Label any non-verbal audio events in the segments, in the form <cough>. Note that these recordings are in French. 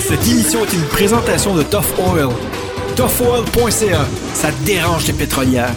Cette émission est une présentation de Tough Oil. ToughOil.ca, ça dérange les pétrolières.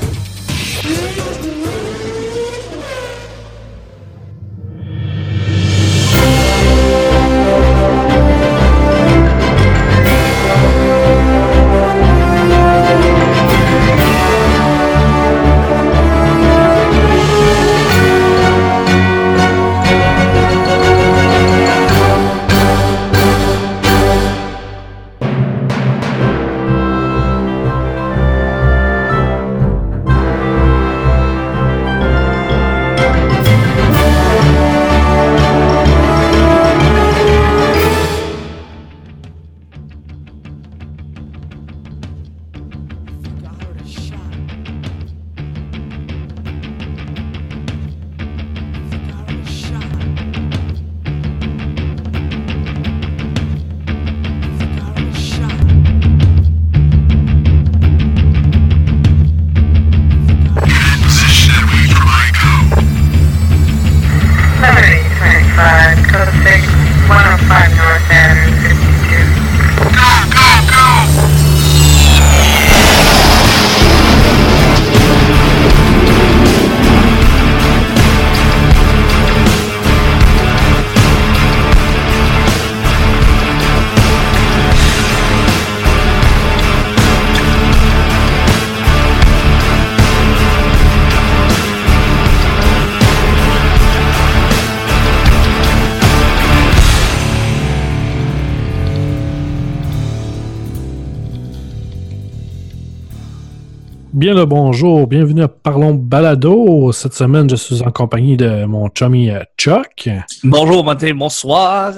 Bonjour, bienvenue à Parlons Balado. Cette semaine, je suis en compagnie de mon chummy euh, Chuck. Bonjour, matin, bonsoir.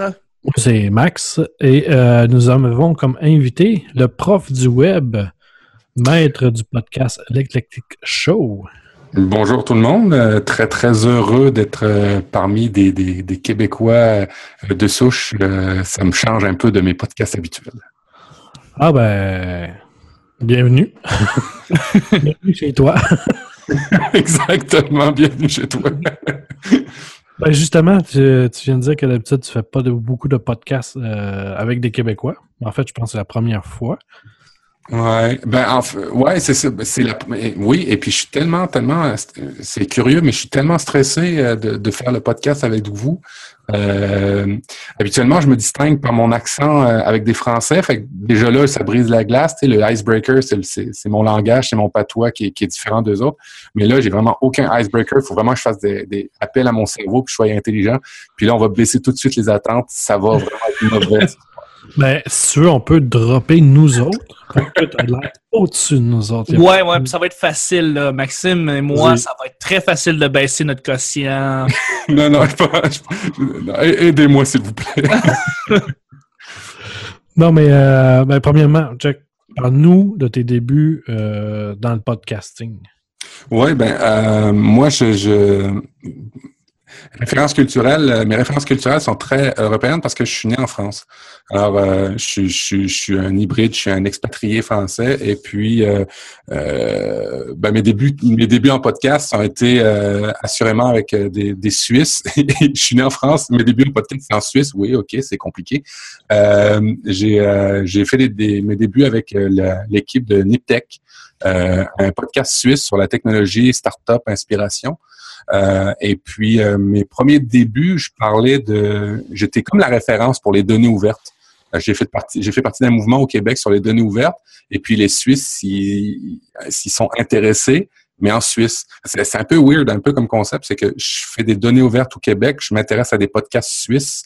C'est Max et euh, nous avons comme invité le prof du web, maître du podcast L'Eclectic Show. Bonjour tout le monde, euh, très très heureux d'être parmi des, des, Québécois de souche. ça me change un peu de mes podcasts habituels. Ah ben, Bienvenue. bienvenue chez toi. <laughs> Exactement, bienvenue chez toi. <laughs> ben justement, tu, viens de dire que d'habitude, tu fais pas beaucoup de podcasts euh, avec des Québécois. En fait, je pense que c'est la première fois. Ouais, ben ouais, c'est ça. Ben, c'est la, oui, et puis je suis tellement, tellement, c'est curieux, mais je suis tellement stressé euh, de, de faire le podcast avec vous. Euh, habituellement, je me distingue par mon accent euh, avec des Français. Fait que déjà là, ça brise la glace. Le icebreaker, c'est mon langage, c'est mon patois qui est, qui est différent d'eux autres. Mais là, j'ai vraiment aucun icebreaker. Il faut vraiment que je fasse des, des, appels à mon cerveau, que je sois intelligent. Puis là, on va baisser tout de suite les attentes. Ça va vraiment être mauvais. <laughs> Ben, si tu veux, on peut dropper nous autres. au-dessus de nous autres. Ouais, ouais, ça va être facile, là. Maxime et moi, ça va être très facile de baisser notre quotient. <laughs> non, non, pas, aidez-moi, s'il vous plaît. <laughs> non, mais euh, ben, premièrement, Jack, parle-nous de tes débuts euh, dans le podcasting. Oui, ben euh, moi, je, je, Références culturelles, euh, mes références culturelles sont très européennes parce que je suis né en France. Alors, euh, je, je, je, suis un hybride, je suis un expatrié français. Et puis, euh, euh ben, mes débuts, mes débuts en podcast ont été assurément avec des, des Suisses. <laughs> je suis né en France, mes débuts en podcast en Suisse. Oui, ok, c'est compliqué. j'ai fait des, mes débuts avec l'équipe de Niptech, un podcast suisse sur la technologie, start-up, inspiration. Euh, et puis, euh, mes premiers débuts, je parlais de... J'étais comme la référence pour les données ouvertes. Euh, j'ai fait partie, j'ai fait partie d'un mouvement au Québec sur les données ouvertes. Et puis, les Suisses, s'ils sont intéressés, mais en Suisse. C'est un peu weird, un peu comme concept, c'est que je fais des données ouvertes au Québec, je m'intéresse à des podcasts suisses.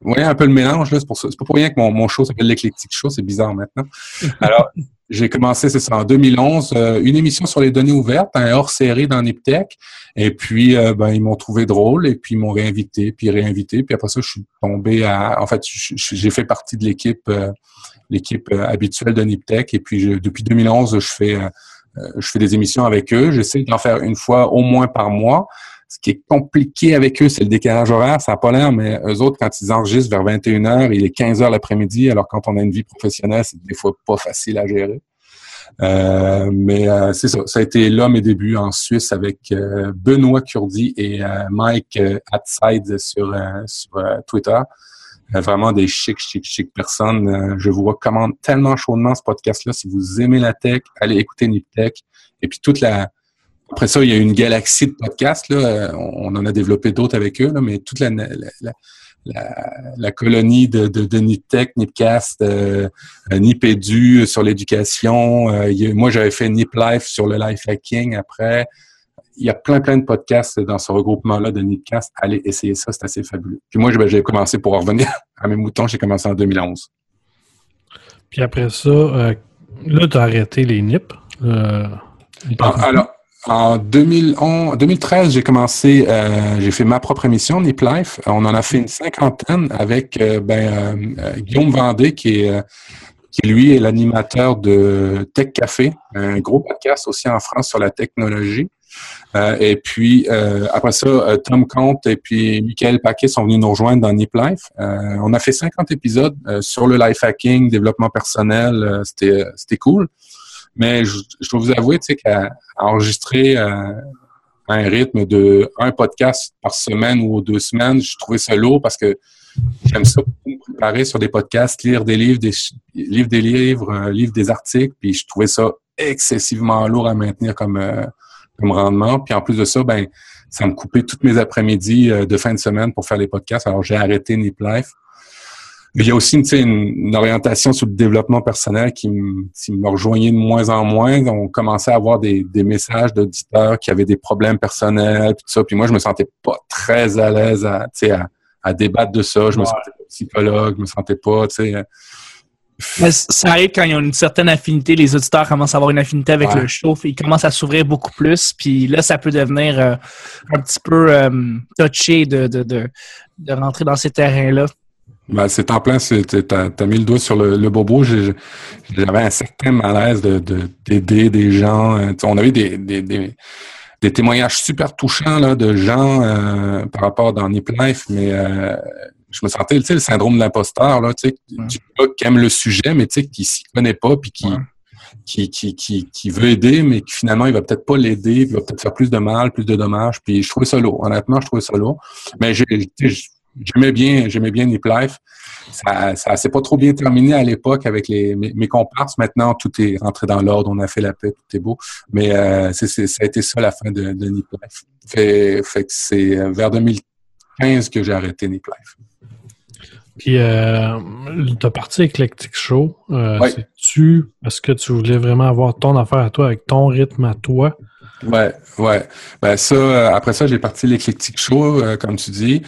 Vous voyez un peu le mélange, là, c'est pour ça. C'est pas pour rien que mon, mon show s'appelle l'éclectique show, c'est bizarre maintenant. <laughs> Alors, j'ai commencé, c'est ça, en 2011, euh, une émission sur les données ouvertes, hors-série dans Niptech. Et puis, euh, ben, ils m'ont trouvé drôle et puis ils m'ont réinvité, puis réinvité. Puis après ça, je suis tombé à... En fait, j'ai fait partie de l'équipe euh, l'équipe habituelle de Niptech. Et puis, depuis 2011, je fais, je fais des émissions avec eux. J'essaie d'en faire une fois au moins par mois. Ce qui est compliqué avec eux, c'est le décalage horaire. Ça n'a pas l'air, mais eux autres, quand ils enregistrent vers 21 h il est 15 h l'après-midi. Alors, quand on a une vie professionnelle, c'est des fois pas facile à gérer. Euh, mais euh, c'est ça. Ça a été là mes débuts en Suisse avec euh, Benoît Curdi et Mike Atside sur, sur Twitter. vraiment des chic, chic, chic personnes. je vous recommande tellement chaudement ce podcast-là. Si vous aimez la tech, allez écouter Niptech. Et puis toute la, après ça, il y a une galaxie de podcasts. Là. On en a développé d'autres avec eux, là, mais toute la, la, la, colonie de, de, de Niptech, Nipcast, euh, Nipedu sur l'éducation. Euh, moi, j'avais fait Nip Life sur le life hacking après. Il y a plein, plein de podcasts dans ce regroupement-là de Nipcast. Allez essayer ça, c'est assez fabuleux. Puis moi, j'ai commencé pour revenir <laughs> à mes moutons, j'ai commencé en 2011. Puis après ça, euh, là, tu as arrêté les NIP. Ah, alors, en 2013, j'ai commencé, euh, j'ai fait ma propre émission, Nip Life. On en a fait une cinquantaine avec euh, ben, euh, Guillaume Vendée, qui est, qui lui est l'animateur de Tech Café, un gros podcast aussi en France sur la technologie. et puis après ça, Tom Comte et puis Michael Paquet sont venus nous rejoindre dans Nip Life. on a fait 50 épisodes sur le life hacking, développement personnel. C'était cool. Mais je, dois vous avouer, tu sais, qu'à enregistrer euh, un rythme de un podcast par semaine ou deux semaines, je trouvais ça lourd parce que j'aime ça me préparer sur des podcasts, lire des livres, des des livres, euh, des articles, puis je trouvais ça excessivement lourd à maintenir comme euh, comme rendement. Puis en plus de ça, ben ça me coupait toutes mes après-midi de fin de semaine pour faire les podcasts. Alors j'ai arrêté Nip Life il y a aussi une, orientation sur le développement personnel qui, me rejoignait de moins en moins. On commençait à avoir des, messages d'auditeurs qui avaient des problèmes personnels, tout ça. Puis moi, je me sentais pas très à l'aise à, à, à débattre de ça. Je me sentais pas psychologue, je me sentais pas, tu sais. Mais ça arrive quand ils ont une certaine affinité, les auditeurs commencent à avoir une affinité avec le show, ils commencent à s'ouvrir beaucoup plus, puis là, ça peut devenir euh, un petit peu euh, touché de, de, de, de rentrer dans ces terrains-là. Ben, c'est en plein, tu as, mis le doigt sur le, bobo. J'avais un certain malaise de d'aider des gens. Euh, on avait des, des, des, témoignages super touchants là, de gens euh, par rapport dans Nip Life, mais euh, je me sentais le syndrome de l'imposteur, là, tu sais, qui aime le sujet, mais tu sais, qui s'y connaît pas, puis qui, qui, qui, qui, qui, veut aider, mais qui finalement, il va peut-être pas l'aider, il va peut-être faire plus de mal, plus de dommages. Puis je trouvais ça lourd. Honnêtement, je trouvais ça lourd. Mais j'ai J'aimais bien, j'aimais bien Nip Life. Ça, ça s'est pas trop bien terminé à l'époque avec les, mes, comparses. Maintenant, tout est rentré dans l'ordre. On a fait la paix, tout est beau. Mais euh, c'est, ça a été ça la fin de, de Nip Life. Fait, fait que c'est euh, vers 2015 que j'ai arrêté Nip Life. Puis, euh, as parti Eclectic Show. Euh, C'est-tu parce que tu voulais vraiment avoir ton affaire à toi, avec ton rythme à toi? Ouais, ouais. Ben ça, euh, après ça, j'ai parti l'éclectique show, euh, comme tu dis.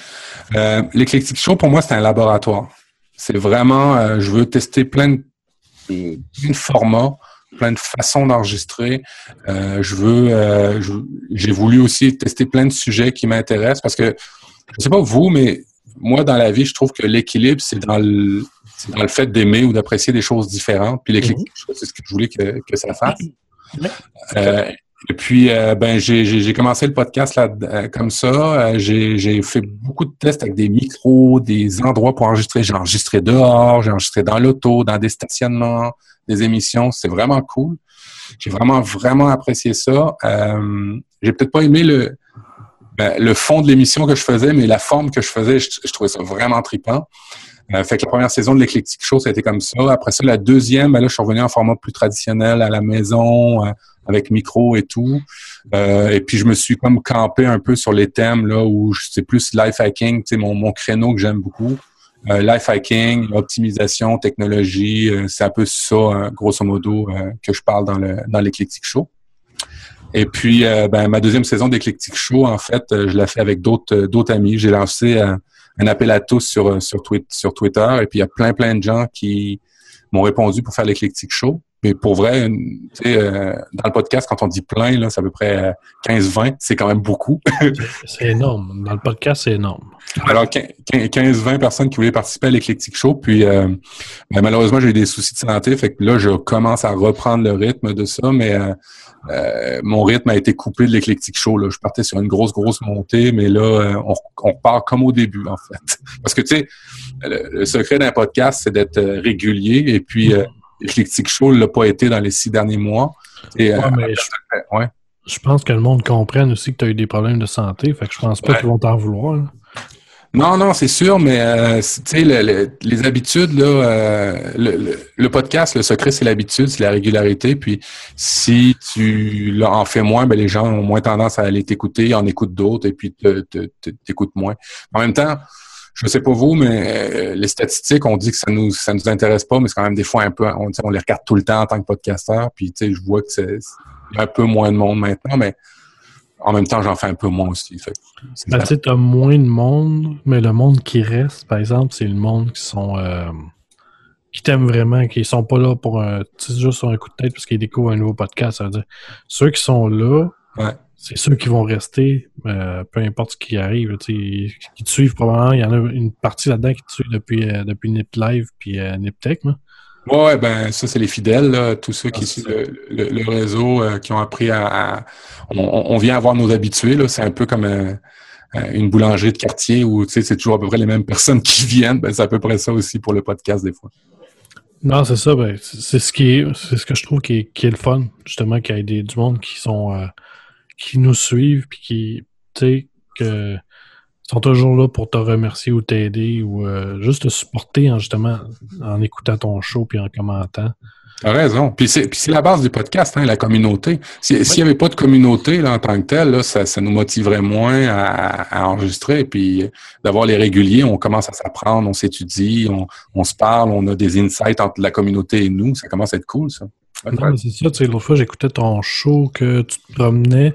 Euh, l'éclectique show, pour moi, c'est un laboratoire. C'est vraiment, euh, je veux tester plein de, plein de formats, plein de façons d'enregistrer. je veux, j'ai voulu aussi tester plein de sujets qui m'intéressent parce que, je sais pas vous, mais moi, dans la vie, je trouve que l'équilibre, c'est dans le, c'est dans le fait d'aimer ou d'apprécier des choses différentes. Puis l'éclectique mm-hmm. show, c'est ce que je voulais que, que ça fasse. Euh, et puis, euh, ben, j'ai commencé le podcast là euh, comme ça. Euh, j'ai fait beaucoup de tests avec des micros, des endroits pour enregistrer. J'ai enregistré dehors, j'ai enregistré dans l'auto, dans des stationnements, des émissions. C'est vraiment cool. J'ai vraiment, vraiment apprécié ça. j'ai peut-être pas aimé le, ben, le fond de l'émission que je faisais, mais la forme que je faisais, je, trouvais ça vraiment trippant. fait que la première saison de l'Eclectic Show, ça a été comme ça. Après ça, la deuxième, ben là, je suis revenu en format plus traditionnel à la maison avec micro et tout. Euh, et puis je me suis comme campé un peu sur les thèmes là où c'est plus life hacking, sais mon, mon créneau que j'aime beaucoup. Euh, life hacking, optimisation, technologie, euh, c'est un peu ça hein, grosso modo que je parle dans le dans l'Eclectic Show. Et puis ben, ma deuxième saison d'Eclectic Show en fait, je l'ai fait avec d'autres d'autres amis. J'ai lancé un appel à tous sur sur, Twitter et puis il y a plein plein de gens qui m'ont répondu pour faire l'Eclectic Show. Mais pour vrai, euh, dans le podcast, quand on dit plein, là, c'est à peu près 15-20, c'est quand même beaucoup. <laughs> c'est énorme. Dans le podcast, c'est énorme. Alors, 15-20 personnes qui voulaient participer à l'Eclectic Show, puis euh, ben, malheureusement, j'ai eu des soucis de santé, fait que là, je commence à reprendre le rythme de ça, mais euh, euh mon rythme a été coupé de l'Eclectic Show. Là. Je partais sur une grosse, grosse montée, mais là, euh, on, on part comme au début, en fait. <laughs> Parce que, tu sais, le, secret d'un podcast, c'est d'être régulier, et puis... Eclectic Show ne l'a pas été dans les six derniers mois. Et, euh, je, pense que le monde comprenne aussi que tu as eu des problèmes de santé. Fait que je pense pas qu'ils vont t'en vouloir. Non, non, c'est sûr, mais euh, tu sais, le- le- les habitudes, là, euh, le, podcast, le secret, c'est l'habitude, c'est la régularité. Puis si tu là, en fais moins, ben les gens ont moins tendance à aller t'écouter, en écoutent d'autres, et puis te- te- te- t'écoutent moins. En même temps, je sais pas vous, mais euh, les statistiques, on dit que ça nous ça nous intéresse pas, mais c'est quand même des fois un peu, on, les regarde tout le temps en tant que podcasteur. Puis tu sais, je vois que c'est un peu moins de monde maintenant, mais en même temps, j'en fais un peu moins aussi. Ben, tu t'as moins de monde, mais le monde qui reste, par exemple, c'est le monde qui sont. euh, qui t'aiment vraiment, qui sont pas là pour un. Juste sur un coup de tête parce qu'ils découvrent un nouveau podcast. Ça veut dire, ceux qui sont là, Ouais. C'est ceux qui vont rester, euh, peu importe ce qui arrive. Qui te suivent probablement. Il y en a une partie là-dedans qui te suit depuis, euh, depuis Nip Live puis euh, Nip Tech. là. Ouais, ouais, ben ça c'est les fidèles, là, tous ceux qui Ah, c'est suivent le, le- le réseau, euh, qui ont appris à, à- on, on vient avoir nos habitués là. C'est un peu comme une boulangerie de quartier où c'est toujours à peu près les mêmes <laughs> personnes qui viennent. Ben c'est à peu près ça aussi pour le podcast des fois. Non, c'est ça. Ben, c'est ce qui est, c'est ce que je trouve qui est, qui est le fun, justement, qu'il y ait des, du monde qui sont, qui nous suivent, puis qui, que sont toujours là pour te remercier ou t'aider ou euh, juste te supporter en justement en écoutant ton show puis en commentant. T'as raison. Puis c'est la base du podcast, hein, la communauté. Si- S'il n'y avait pas de communauté en tant que tel, là, ça, ça nous motiverait moins à, à enregistrer. Puis d'avoir les réguliers, on commence à s'apprendre, on s'étudie, on, on se parle, on a des insights entre la communauté et nous. Ça commence à être cool, ça. Non, mais c'est ça, tu sais, l'autre fois, j'écoutais ton show que tu te promenais,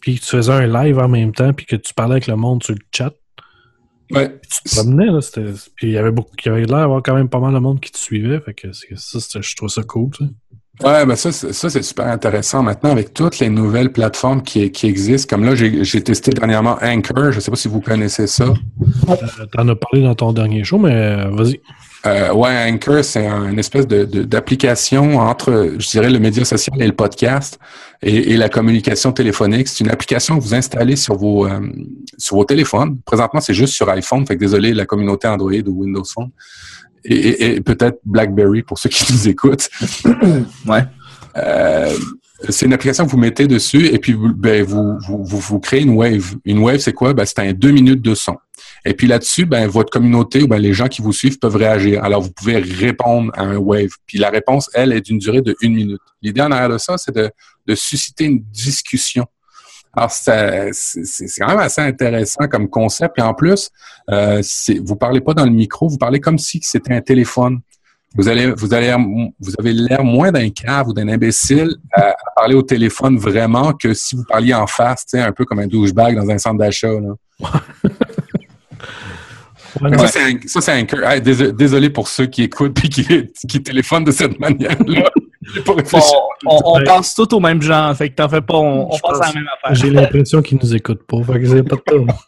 puis que tu faisais un live en même temps, puis que tu parlais avec le monde sur le chat. Ouais. tu te promenais, là. c'était- Puis il y avait beaucoup, il y avait l'air d'avoir quand même pas mal de monde qui te suivait. Fait que c'est- ça, c'était- je trouve ça cool, tu sais. Ouais, ben ça, c'est- ça c'est super intéressant maintenant avec toutes les nouvelles plateformes qui, qui existent. Comme là, j'ai j'ai testé dernièrement Anchor. Je sais pas si vous connaissez ça. Euh, T'en as parlé dans ton dernier show, mais euh, vas-y. Euh, ouais, Anchor, c'est un- une espèce de de- d'application entre, je dirais, le média social et le podcast et, et la communication téléphonique. C'est une application que vous installez sur vos euh, sur vos téléphones. Présentement, c'est juste sur iPhone. Fait que désolé, la communauté Android ou Windows Phone et, et- et peut-être BlackBerry pour ceux qui nous écoutent. <coughs> Ouais. Euh, c'est une application que vous mettez dessus et puis vous, ben, vous, vous, vous, vous créez une wave. Une wave, c'est quoi? Ben, c'est un deux minutes de son. Et puis là-dessus, ben, votre communauté ou ben, les gens qui vous suivent peuvent réagir. Alors, vous pouvez répondre à un wave. Puis la réponse, elle, est d'une durée de une minute. L'idée en arrière de ça, c'est de, de susciter une discussion. Alors, c'est quand même assez intéressant comme concept. Et en plus, euh, vous parlez pas dans le micro, vous parlez comme si c'était un téléphone. Vous allez, vous allez, vous avez l'air moins d'un cave ou d'un imbécile à, à parler au téléphone vraiment que si vous parliez en face, tu sais, un peu comme un douchebag dans un centre d'achat. là. <laughs> Ouais, Ça, c'est cœur. Hey, désolé, désolé pour ceux qui écoutent et qui, qui téléphonent de cette manière-là. Pas on, pense tout au même genre, fait que t'en fais pas, on, on pense à la même affaire. J'ai l'impression qu'ils nous écoutent pas. Fait que c'est pas de trouble. <laughs>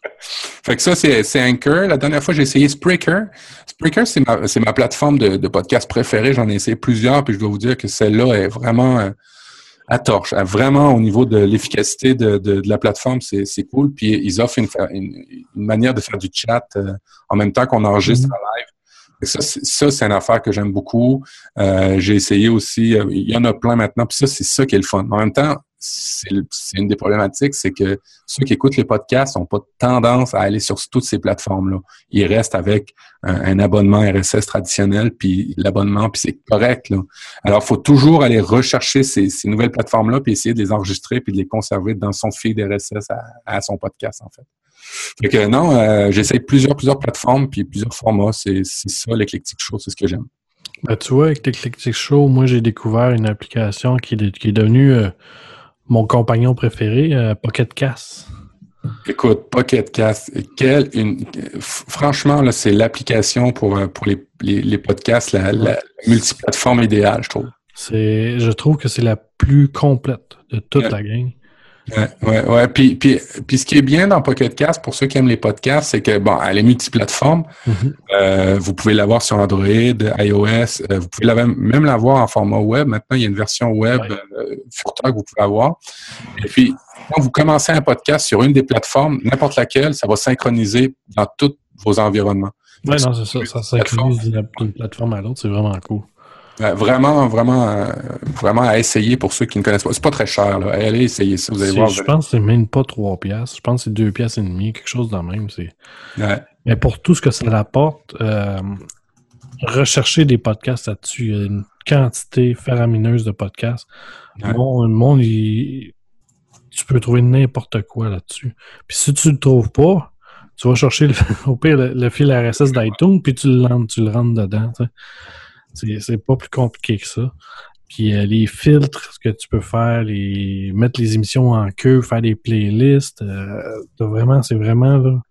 Fait que ça, c'est, c'est Anchor. La dernière fois, j'ai essayé Spreaker. Spreaker, c'est ma, c'est ma plateforme de, de podcast préférée. J'en ai essayé plusieurs, puis je dois vous dire que celle-là est vraiment euh, à torche. À vraiment, au niveau de l'efficacité de, de, de la plateforme, c'est, c'est cool. Puis ils offrent une, fa- une, une manière de faire du chat euh, en même temps qu'on enregistre en live. Ça, c'est, une affaire que j'aime beaucoup. Euh, j'ai essayé aussi, euh, il y en a plein maintenant, puis ça, c'est ça qui est le fun. En même temps, c'est, une des problématiques, c'est que ceux qui écoutent les podcasts n'ont pas tendance à aller sur toutes ces plateformes-là. Ils restent avec un, un abonnement RSS traditionnel, puis l'abonnement, puis c'est correct. Là. Alors, il faut toujours aller rechercher ces, ces nouvelles plateformes-là, puis essayer de les enregistrer, puis de les conserver dans son feed RSS à, à son podcast, en fait. Fait que non, euh, j'essaye plusieurs, plusieurs plateformes, puis plusieurs formats. C'est ça, l'éclectique show, c'est ce que j'aime. Ben, tu vois, avec l'Eclectic Show, moi, j'ai découvert une application qui est, qui est devenue euh, mon compagnon préféré, euh, Pocket Cast. Écoute, Pocket Cast, quelle une, franchement, là, c'est l'application pour, euh, pour les, les, les podcasts, la, la multiplateforme idéale, je trouve. C'est, je trouve que c'est la plus complète de toute Ouais. la gang. Ouais, ouais, ouais. Puis, puis, puis ce qui est bien dans Pocket Cast, pour ceux qui aiment les podcasts, c'est que, bon, elle est multiplateforme. Mhm. Euh, vous pouvez l'avoir sur Android, iOS. euh, vous pouvez la- même l'avoir en format web. Maintenant, il y a une version web Ouais. euh, que vous pouvez avoir. Et puis, quand vous commencez un podcast sur une des plateformes, n'importe laquelle, ça va synchroniser dans tous vos environnements. Ouais, non, c'est ça. Ça synchronise d'une plateforme à l'autre. C'est vraiment cool. Euh, vraiment, vraiment, euh, vraiment à essayer pour ceux qui ne connaissent pas. C'est pas très cher, là. Allez essayer ça, vous allez voir. Je pense que c'est même pas 3 piastres. Je pense que c'est 2 piastres et demi, quelque chose le même. C'est Ouais. Mais pour tout ce que ça apporte, euh, rechercher des podcasts là-dessus, il y a une quantité faramineuse de podcasts. Ouais. Bon, le monde, il- tu peux trouver n'importe quoi là-dessus. Puis si tu le trouves pas, tu vas chercher le, <laughs> au pire le, le fil RSS d'iTunes, puis tu le rentres, tu le rentres dedans. C'est, pas plus compliqué que ça. Puis euh, les filtres, ce que tu peux faire, les mettre les émissions en queue, faire des playlists, euh, vraiment, c'est vraiment là.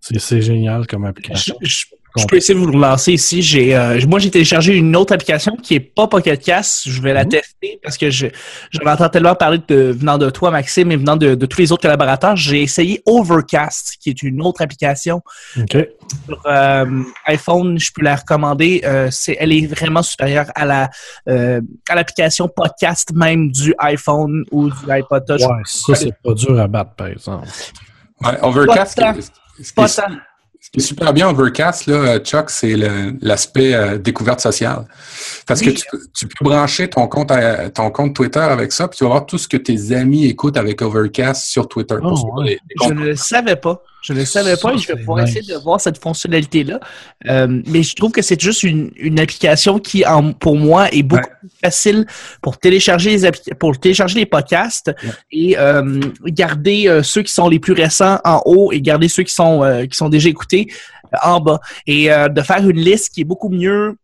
C'est, génial comme application. je- je peux essayer de vous le lancer ici. J'ai, euh, moi, j'ai téléchargé une autre application qui est pas Pocket Cast. Je vais la Mhm. tester parce que je, j'en entends tellement parler de, venant de toi, Maxime, et venant de, de tous les autres collaborateurs. J'ai essayé Overcast, qui est une autre application OK. sur euh, iPhone. Je peux la recommander. Euh, c'est, elle est vraiment supérieure à la, euh, à l'application podcast même du iPhone ou du iPod Touch. Ouais, ça, c'est pas dur à battre, par exemple. Ouais, Overcast, Pas ce qui est- ce qui Pas est- tant. Ce qui est super bien Overcast, là, Chuck, c'est l'aspect euh, découverte sociale. Parce Oui. que tu, peux- tu peux brancher ton compte, à- ton compte Twitter avec ça, puis tu vas voir tout ce que tes amis écoutent avec Overcast sur Twitter. Oh, suivre ouais. les- les Je ne le savais pas. Je ne le savais Ça, pas et je vais c'est pouvoir nice. essayer de voir cette fonctionnalité-là. Euh, mais je trouve que c'est juste une, une application qui, en, pour moi, est beaucoup plus facile pour télécharger les appli- pour télécharger les podcasts et euh, garder euh, ceux qui sont les plus récents en haut et garder ceux qui sont euh, qui sont déjà écoutés euh, en bas. Et euh, de faire une liste qui est beaucoup mieux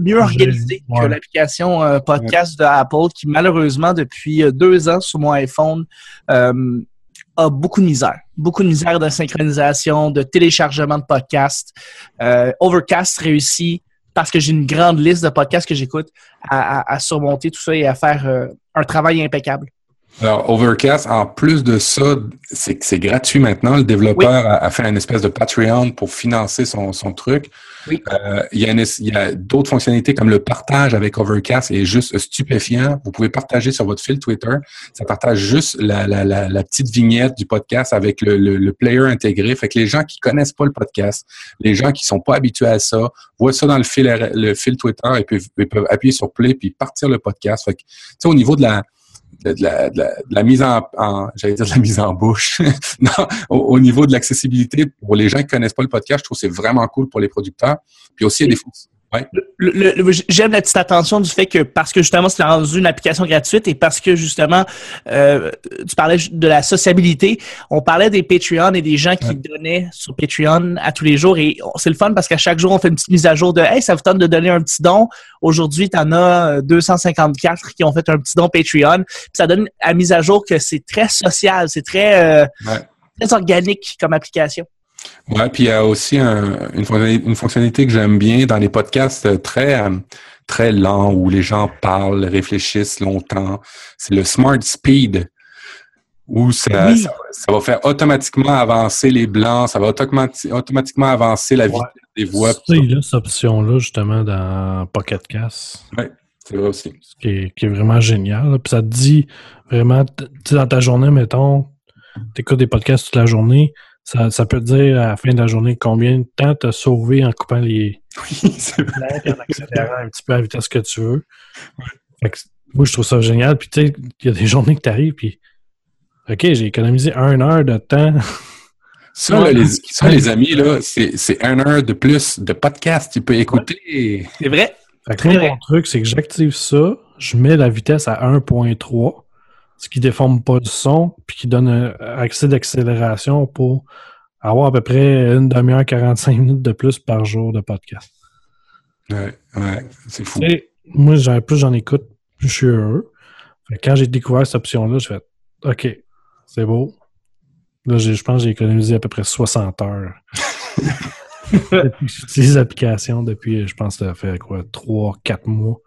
mieux organisée que l'application euh, podcast de Apple qui malheureusement depuis deux ans sur mon iPhone euh, a beaucoup de misère. Beaucoup de misère de synchronisation, de téléchargement de podcasts. Overcast réussit parce que j'ai une grande liste de podcasts que j'écoute à, à- à surmonter tout ça et à faire un travail impeccable. Alors, Overcast, en plus de ça, c'est que c'est gratuit maintenant. Le développeur a, a fait une espèce de Patreon pour financer son, son truc. Oui. Euh, il y a, d'autres fonctionnalités comme le partage avec Overcast est juste stupéfiant. Vous pouvez partager sur votre fil Twitter. Ça partage juste la, la, la, la petite vignette du podcast avec le, le, le player intégré. Fait que les gens qui connaissent pas le podcast, les gens qui sont pas habitués à ça, voient ça dans le fil, le fil Twitter et peuvent, peuvent appuyer sur play puis partir le podcast. Fait que, tu sais, au niveau de la, de, de la, de la, de la mise en, en j'allais dire de la mise en bouche. <laughs> non, au, au niveau de l'accessibilité pour les gens qui connaissent pas le podcast, je trouve que c'est vraiment cool pour les producteurs. Puis aussi, il y a des J'aime la petite attention du fait que parce que justement c'est rendu une application gratuite et parce que justement euh, tu parlais de la sociabilité, on parlait des Patreon et des gens qui Ouais. donnaient sur Patreon à tous les jours et c'est le fun parce qu'à chaque jour on fait une petite mise à jour de hey ça vous tente de donner un petit don? Aujourd'hui tu en as euh, 254 qui ont fait un petit don Patreon. Puis ça donne à mise à jour que c'est très social, c'est très euh, Ouais. très organique comme application. Ouais, puis il y a aussi un- une, fonctionnalité, une fonctionnalité que j'aime bien dans les podcasts euh, très euh, très lents où les gens parlent, réfléchissent longtemps. C'est le Smart Speed où ça, Oui. ça, ça va faire automatiquement avancer les blancs, ça va automati- automatiquement avancer la vitesse des voix. Y a cette option-là, justement, dans Pocket Cast, C'est vrai aussi. ce qui est, qui est vraiment génial. là. Puis ça te dit vraiment, tu sais, dans ta journée, mettons, tu écoutes des podcasts toute la journée, ça, ça peut te dire à la fin de la journée combien de temps tu as sauvé en coupant les Oui, c'est vrai. en accélérant un petit peu à la vitesse que tu veux. Fait que, moi, je trouve ça génial. Puis tu sais, il y a des journées que tu arrives, puis OK, j'ai économisé une heure de temps. <laughs> Ça, là, les, ça, les amis, là, c'est c'est un heure de plus de podcast. Tu peux écouter. C'est vrai. Fait que Très moi, vrai. mon truc, c'est que j'active ça, je mets la vitesse à 1.3, ce qui déforme pas le son, puis qui donne un accès d'accélération pour avoir à peu près une demi-heure, 45 minutes de plus par jour de podcast. Ouais, ouais, c'est fou. Moi, plus j'en écoute, plus je suis heureux. Quand j'ai découvert cette option-là, je fais OK, c'est beau. Là, je pense que j'ai économisé à peu près 60 heures. <laughs> <laughs> j'utilise l'application depuis, je pense, ça fait quoi, 3-4 mois.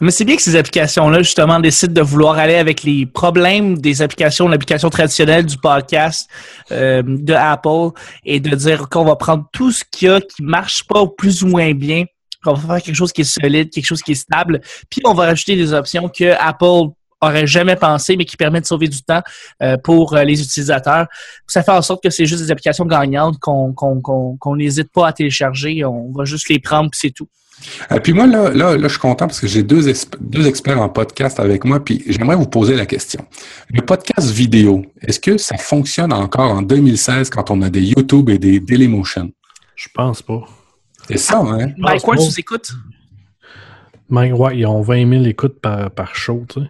Mais c'est bien que ces applications-là, justement, décident de vouloir aller avec les problèmes des applications, l'application traditionnelle du podcast euh, de Apple et de dire qu'on va prendre tout ce qu'il y a qui marche pas plus ou moins bien, qu'on va faire quelque chose qui est solide, quelque chose qui est stable, puis on va rajouter des options que Apple aurait jamais pensé, mais qui permettent de sauver du temps euh, pour euh, les utilisateurs. Ça fait en sorte que c'est juste des applications gagnantes qu'on n'hésite pas à télécharger. On va juste les prendre, puis c'est tout. Et puis moi, là, là, là, je suis content parce que j'ai deux, deux experts en podcast avec moi, puis j'aimerais vous poser la question. Le podcast vidéo, est-ce que ça fonctionne encore en 2016 quand on a des YouTube et des Dailymotion? Je pense pas. C'est ça, hein? Mike Ward, tu écoutes? Mike, ouais, ils ont 20 000 écoutes par, par show, tu sais.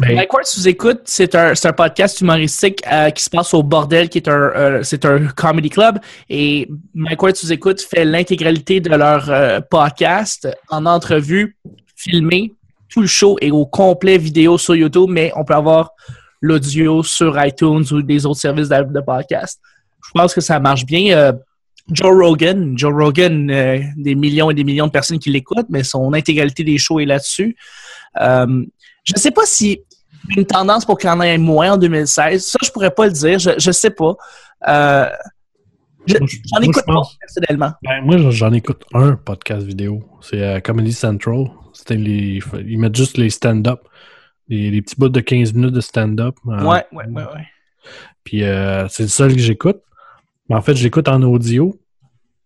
Mais- Mike écoute, c'est un, c'est un podcast humoristique euh, qui se passe au Bordel, qui est un, euh, c'est un comedy club. Et Mike Ward, sous écoute, fait l'intégralité de leur euh, podcast en entrevue, filmé. Tout le show est au complet vidéo sur YouTube, mais on peut avoir l'audio sur iTunes ou des autres services de, de podcast. Je pense que ça marche bien. Joe Rogan, Joe Rogan, euh, des millions et des millions de personnes qui l'écoutent, mais son intégralité des shows est là-dessus. Euh, je ne sais pas si une tendance pour qu'il y en ait moins en 2016. Ça, je pourrais pas le dire. Je, je sais pas. Euh, je- J'en moi, écoute pas, personnellement. Ben, moi, j'en- écoute un podcast vidéo. C'est Comedy Central. C'était les, ils mettent juste les stand-up. Les, les petits bouts de 15 minutes de stand-up. Ouais, ouais, ouais, ouais. Puis c'est le seul que j'écoute. Mais en fait, j'écoute en audio.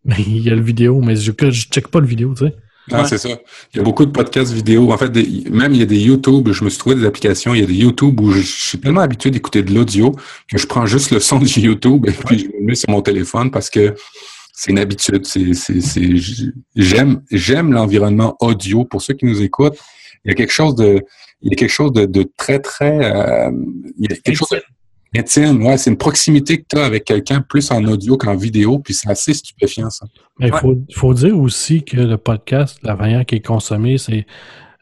Mais il y a le vidéo, mais je, je check pas le vidéo, tu sais. Non, Ouais. c'est ça. Il y a beaucoup de podcasts vidéo. En fait, des- même il y a des YouTube. Je me suis trouvé des applications. Il y a des YouTube où je, je suis tellement habitué d'écouter de l'audio que je prends juste le son du YouTube et puis je le mets sur mon téléphone parce que c'est une habitude. C'est, c'est, c'est, j'aime, j'aime l'environnement audio. Pour ceux qui nous écoutent, il y a quelque chose de, il y a quelque chose de, de très, très, euh, il y a quelque chose de intime. Ouais, c'est une proximité que tu as avec quelqu'un plus en audio qu'en vidéo. Puis c'est assez stupéfiant, ça. Mais il Ouais. faut, faut dire aussi que le podcast, la manière qui est consommée, c'est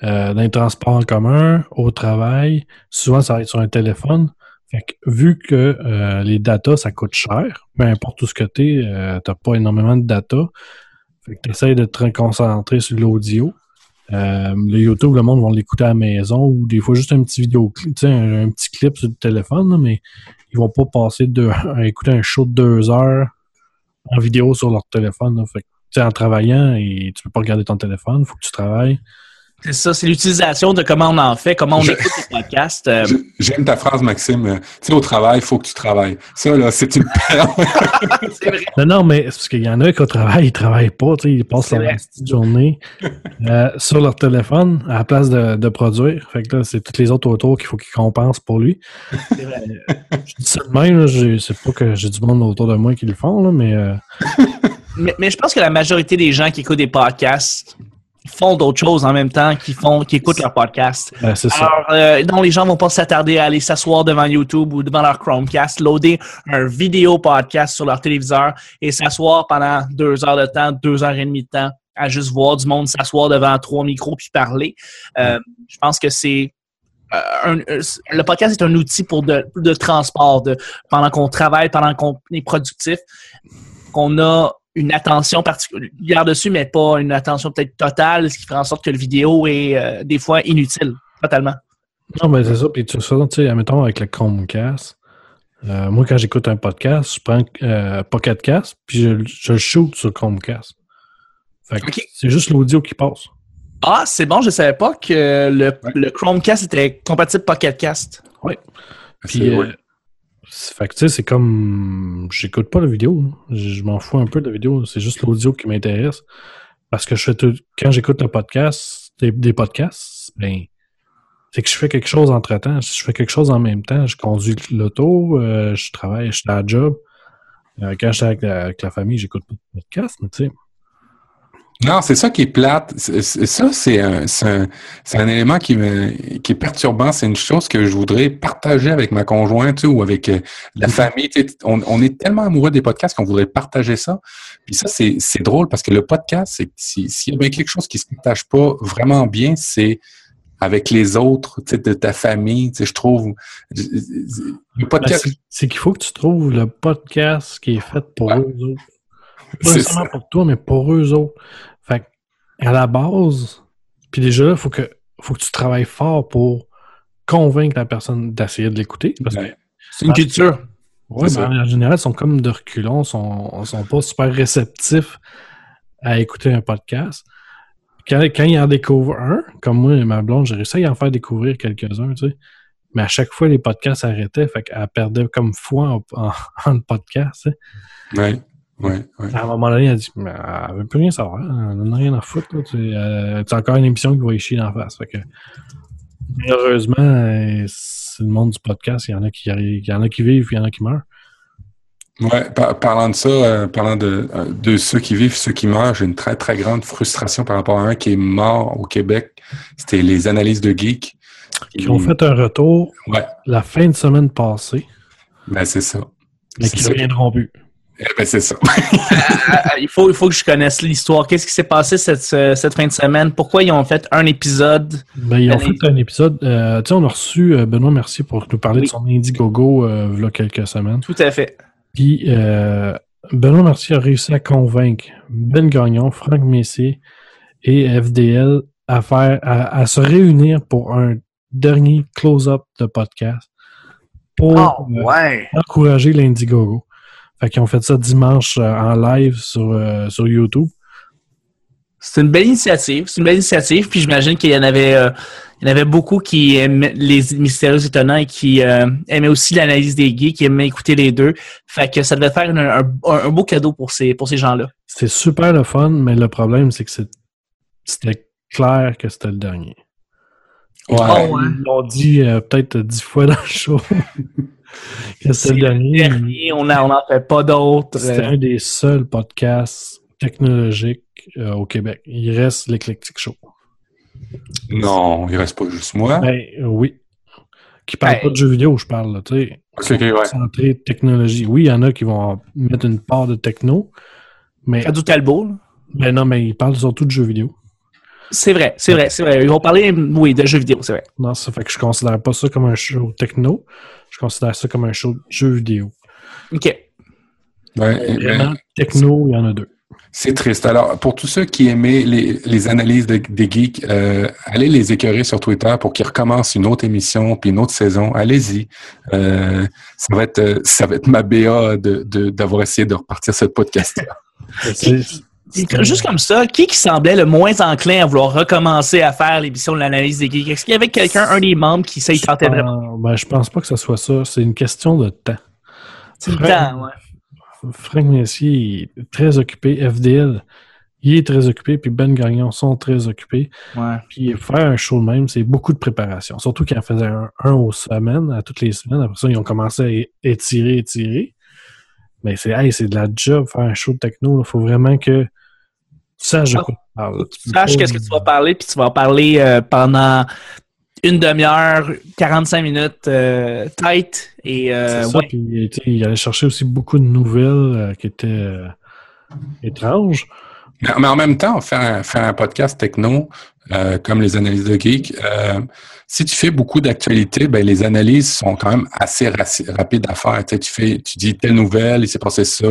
euh, dans les transports en commun, au travail. Souvent, ça va être sur un téléphone. Fait que, vu que euh, les datas, ça coûte cher, peu importe où ce que tu es, t'as pas énormément de data. Fait que tu essaies de te concentrer sur l'audio. Euh, le YouTube, le monde va l'écouter à la maison ou des fois juste un petit vidéo, un, un petit clip sur le téléphone, mais ils vont pas passer de, <laughs> à écouter un show de deux heures en vidéo sur leur téléphone. là. En travaillant, et tu peux pas regarder ton téléphone, faut que tu travailles. C'est ça, c'est l'utilisation de comment on en fait, comment on Je- écoute les podcasts. euh, J'aime ta phrase, Maxime. Euh, Tu sais, au travail, il faut que tu travailles. Ça, là, c'est une <laughs> vrai. Non, non, mais c'est parce qu'il y en a qui au travail, ils travaillent pas, tu sais, ils passent leur petite journée euh, sur leur téléphone à la place de, de produire. Fait que là, c'est tous les autres autour qu'il faut qu'ils compensent pour lui. C'est vrai. Je dis ça de même, c'est pas que j'ai du monde autour de moi qui le font, là, mais euh, <laughs> Mais, mais je pense que la majorité des gens qui écoutent des podcasts font d'autres choses en même temps, qui font, qui écoutent leur podcast. ben, c'est ça. Alors, euh, non, les gens vont pas s'attarder à aller s'asseoir devant YouTube ou devant leur Chromecast, loader un vidéo podcast sur leur téléviseur et s'asseoir pendant deux heures de temps, deux heures et demie de temps à juste voir du monde s'asseoir devant trois micros puis parler. Euh, je pense que c'est un- euh, le podcast est un outil pour de, de transport, de, pendant qu'on travaille, pendant qu'on est productif, qu'on a une attention particulière dessus, mais pas une attention peut-être totale, ce qui fait en sorte que le vidéo est euh, des fois inutile, totalement. Non, ben c'est ça. Puis tu sais, tu sais, admettons avec le Chromecast, euh, moi, quand j'écoute un podcast, je prends euh, Pocket Cast, puis je, je le shoot sur Chromecast. Fait que c'est juste l'audio qui passe. Ah, c'est bon, je savais pas que le, Ouais. le Chromecast était compatible Pocketcast. Puis, C'est- euh, ouais. c'est- fait que tu sais, c'est comme. J'écoute pas la vidéo. Je, m'en fous un peu de la vidéo. C'est juste l'audio qui m'intéresse. Parce que je fais tout- quand j'écoute un podcast, des, podcasts, ben. C'est que je fais quelque chose entre temps. Je fais quelque chose en même temps. Je conduis l'auto, euh, je travaille, je suis à la job. Euh, quand je suis avec la, avec la famille, j'écoute pas de podcast, mais tu sais. Non, c'est ça qui est plate. C'est- c'est- Ça, c'est un, c'est un, c'est un élément qui, me, qui est perturbant. C'est une chose que je voudrais partager avec ma conjointe ou avec euh, la famille. On, on est tellement amoureux des podcasts qu'on voudrait partager ça. Puis ça, c'est c'est drôle parce que le podcast, c'est si- s'il y a bien quelque chose qui se partage pas vraiment bien, c'est avec les autres, tu sais, de ta famille. Tu sais, je trouve le Ben, podcast. c'est- c'est qu'il faut que tu trouves le podcast qui est fait pour Ouais. eux autres. Pas nécessairement pour toi, mais pour eux autres. Fait à la base, puis déjà là, faut que, faut que tu travailles fort pour convaincre la personne d'essayer de l'écouter. Parce que. C'est une culture. ouais, C'est ben, en général, ils sont comme de reculons, sont, sont pas super réceptifs à écouter un podcast. Quand, quand ils en découvrent un, comme moi et ma blonde, j'ai réussi à en faire découvrir quelques-uns, tu sais. Mais à chaque fois, les podcasts s'arrêtaient, fait qu'elle perdait comme foi en, en, <laughs> en podcast, tu sais. Ouais. Ouais, ouais. À un moment donné, elle a dit Mais Elle veut plus rien savoir. Elle n'en a rien à foutre. euh, C'est encore une émission qui va y chier d'en face. Fait que, malheureusement, euh, c'est le monde du podcast. Il y en a qui, il y en a qui vivent, il y en a qui meurent. Ouais, par- parlant de ça, euh, parlant de, de ceux qui vivent, ceux qui meurent, j'ai une très, très grande frustration par rapport à un qui est mort au Québec. C'était les analyses de geeks. Qui ont fait un retour Ouais, la fin de semaine passée, ben c'est ça. mais qui ça. reviendront plus. Eh ben c'est ça. Ah, <laughs> il, faut, il faut que je connaisse l'histoire. Qu'est-ce qui s'est passé cette, ce- cette fin de semaine? Pourquoi ils ont fait un épisode? Ben, ils ont fait un épisode. euh, tu sais, on a reçu euh, Benoît Mercier pour nous parler Oui. de son Indiegogo euh, il y a quelques semaines. Tout à fait. Puis euh, Benoît Mercier a réussi à convaincre Ben Gagnon, Franck Messier et FDL à faire à, à se réunir pour un dernier close-up de podcast pour euh, ouais. encourager l'Indiegogo. Fait qu'ils ont fait ça dimanche euh, en live sur, euh, sur YouTube. C'est une belle initiative. C'est une belle initiative. Puis j'imagine qu'il y en avait, euh, il y en avait beaucoup qui aimaient les mystérieux étonnants et qui euh, aimaient aussi l'analyse des geeks, qui aimaient écouter les deux. Fait que ça devait faire une- un, un- beau cadeau pour ces, pour ces gens-là. C'est super le fun, mais le problème, c'est que c'était clair que c'était le dernier. Ouais. Oh, ouais. Ils l'ont dit euh, peut-être dix fois dans le show <laughs> que c'était le dernier. Dernier, on n'en fait pas d'autres. C'était un des seuls podcasts technologiques euh, au Québec. Il reste l'Eclectic Show. Non, il reste pas juste moi. Ben oui. Qui parle Ben- pas de jeux vidéo, je parle, là, tu sais. Ok, ok, ouais. Centré technologie. Oui, il y en a qui vont mettre une part de techno, mais Cadeau Talbot. là. ben non, mais ils parlent surtout de jeux vidéo. C'est vrai, c'est vrai, c'est vrai. Ils vont parler, oui, de jeux vidéo, c'est vrai. Non, ça fait que je considère pas ça comme un show techno. Je considère ça comme un show de jeux vidéo. OK. Ben, Vraiment, techno, il y en a deux. C'est triste. Alors, pour tous ceux qui aimaient les, les analyses de- des geeks, euh, allez les écœurer sur Twitter pour qu'ils recommencent une autre émission puis une autre saison. Allez-y. Euh, ça va être euh, ça va être ma BA de de- d'avoir essayé de repartir ce podcast. <laughs> Juste comme ça, qui qui semblait le moins enclin à vouloir recommencer à faire l'émission de l'analyse des geeks? Est-ce qu'il y avait quelqu'un, un des membres, qui il tentait vraiment? ben, je pense pas que ce soit ça. C'est une question de temps. C'est le temps, ouais. Frank Messier est très occupé. FDL, il est très occupé. Puis Ben Gagnon sont très occupés. Ouais. Puis faire un show de même, c'est beaucoup de préparation. Surtout qu'ils en faisaient un, un aux semaines, à toutes les semaines. Après ça, ils ont commencé à étirer, étirer. Mais c'est hey, c'est de la job faire un show de techno. Il faut vraiment que saches de quoi tu parles. Tu saches qu'est-ce que tu vas parler, puis tu vas en parler euh, pendant une demi-heure, 45 minutes euh, tight. Et euh, C'est ça, ouais. il allait chercher aussi beaucoup de nouvelles euh, qui étaient euh, étranges. mais, mais en même temps, faire un, faire un podcast techno euh, comme les analyses de geek, euh, si tu fais beaucoup d'actualités, ben les analyses sont quand même assez raci- rapides à faire. Tu, sais, tu fais, tu dis telle nouvelle, il s'est passé ça.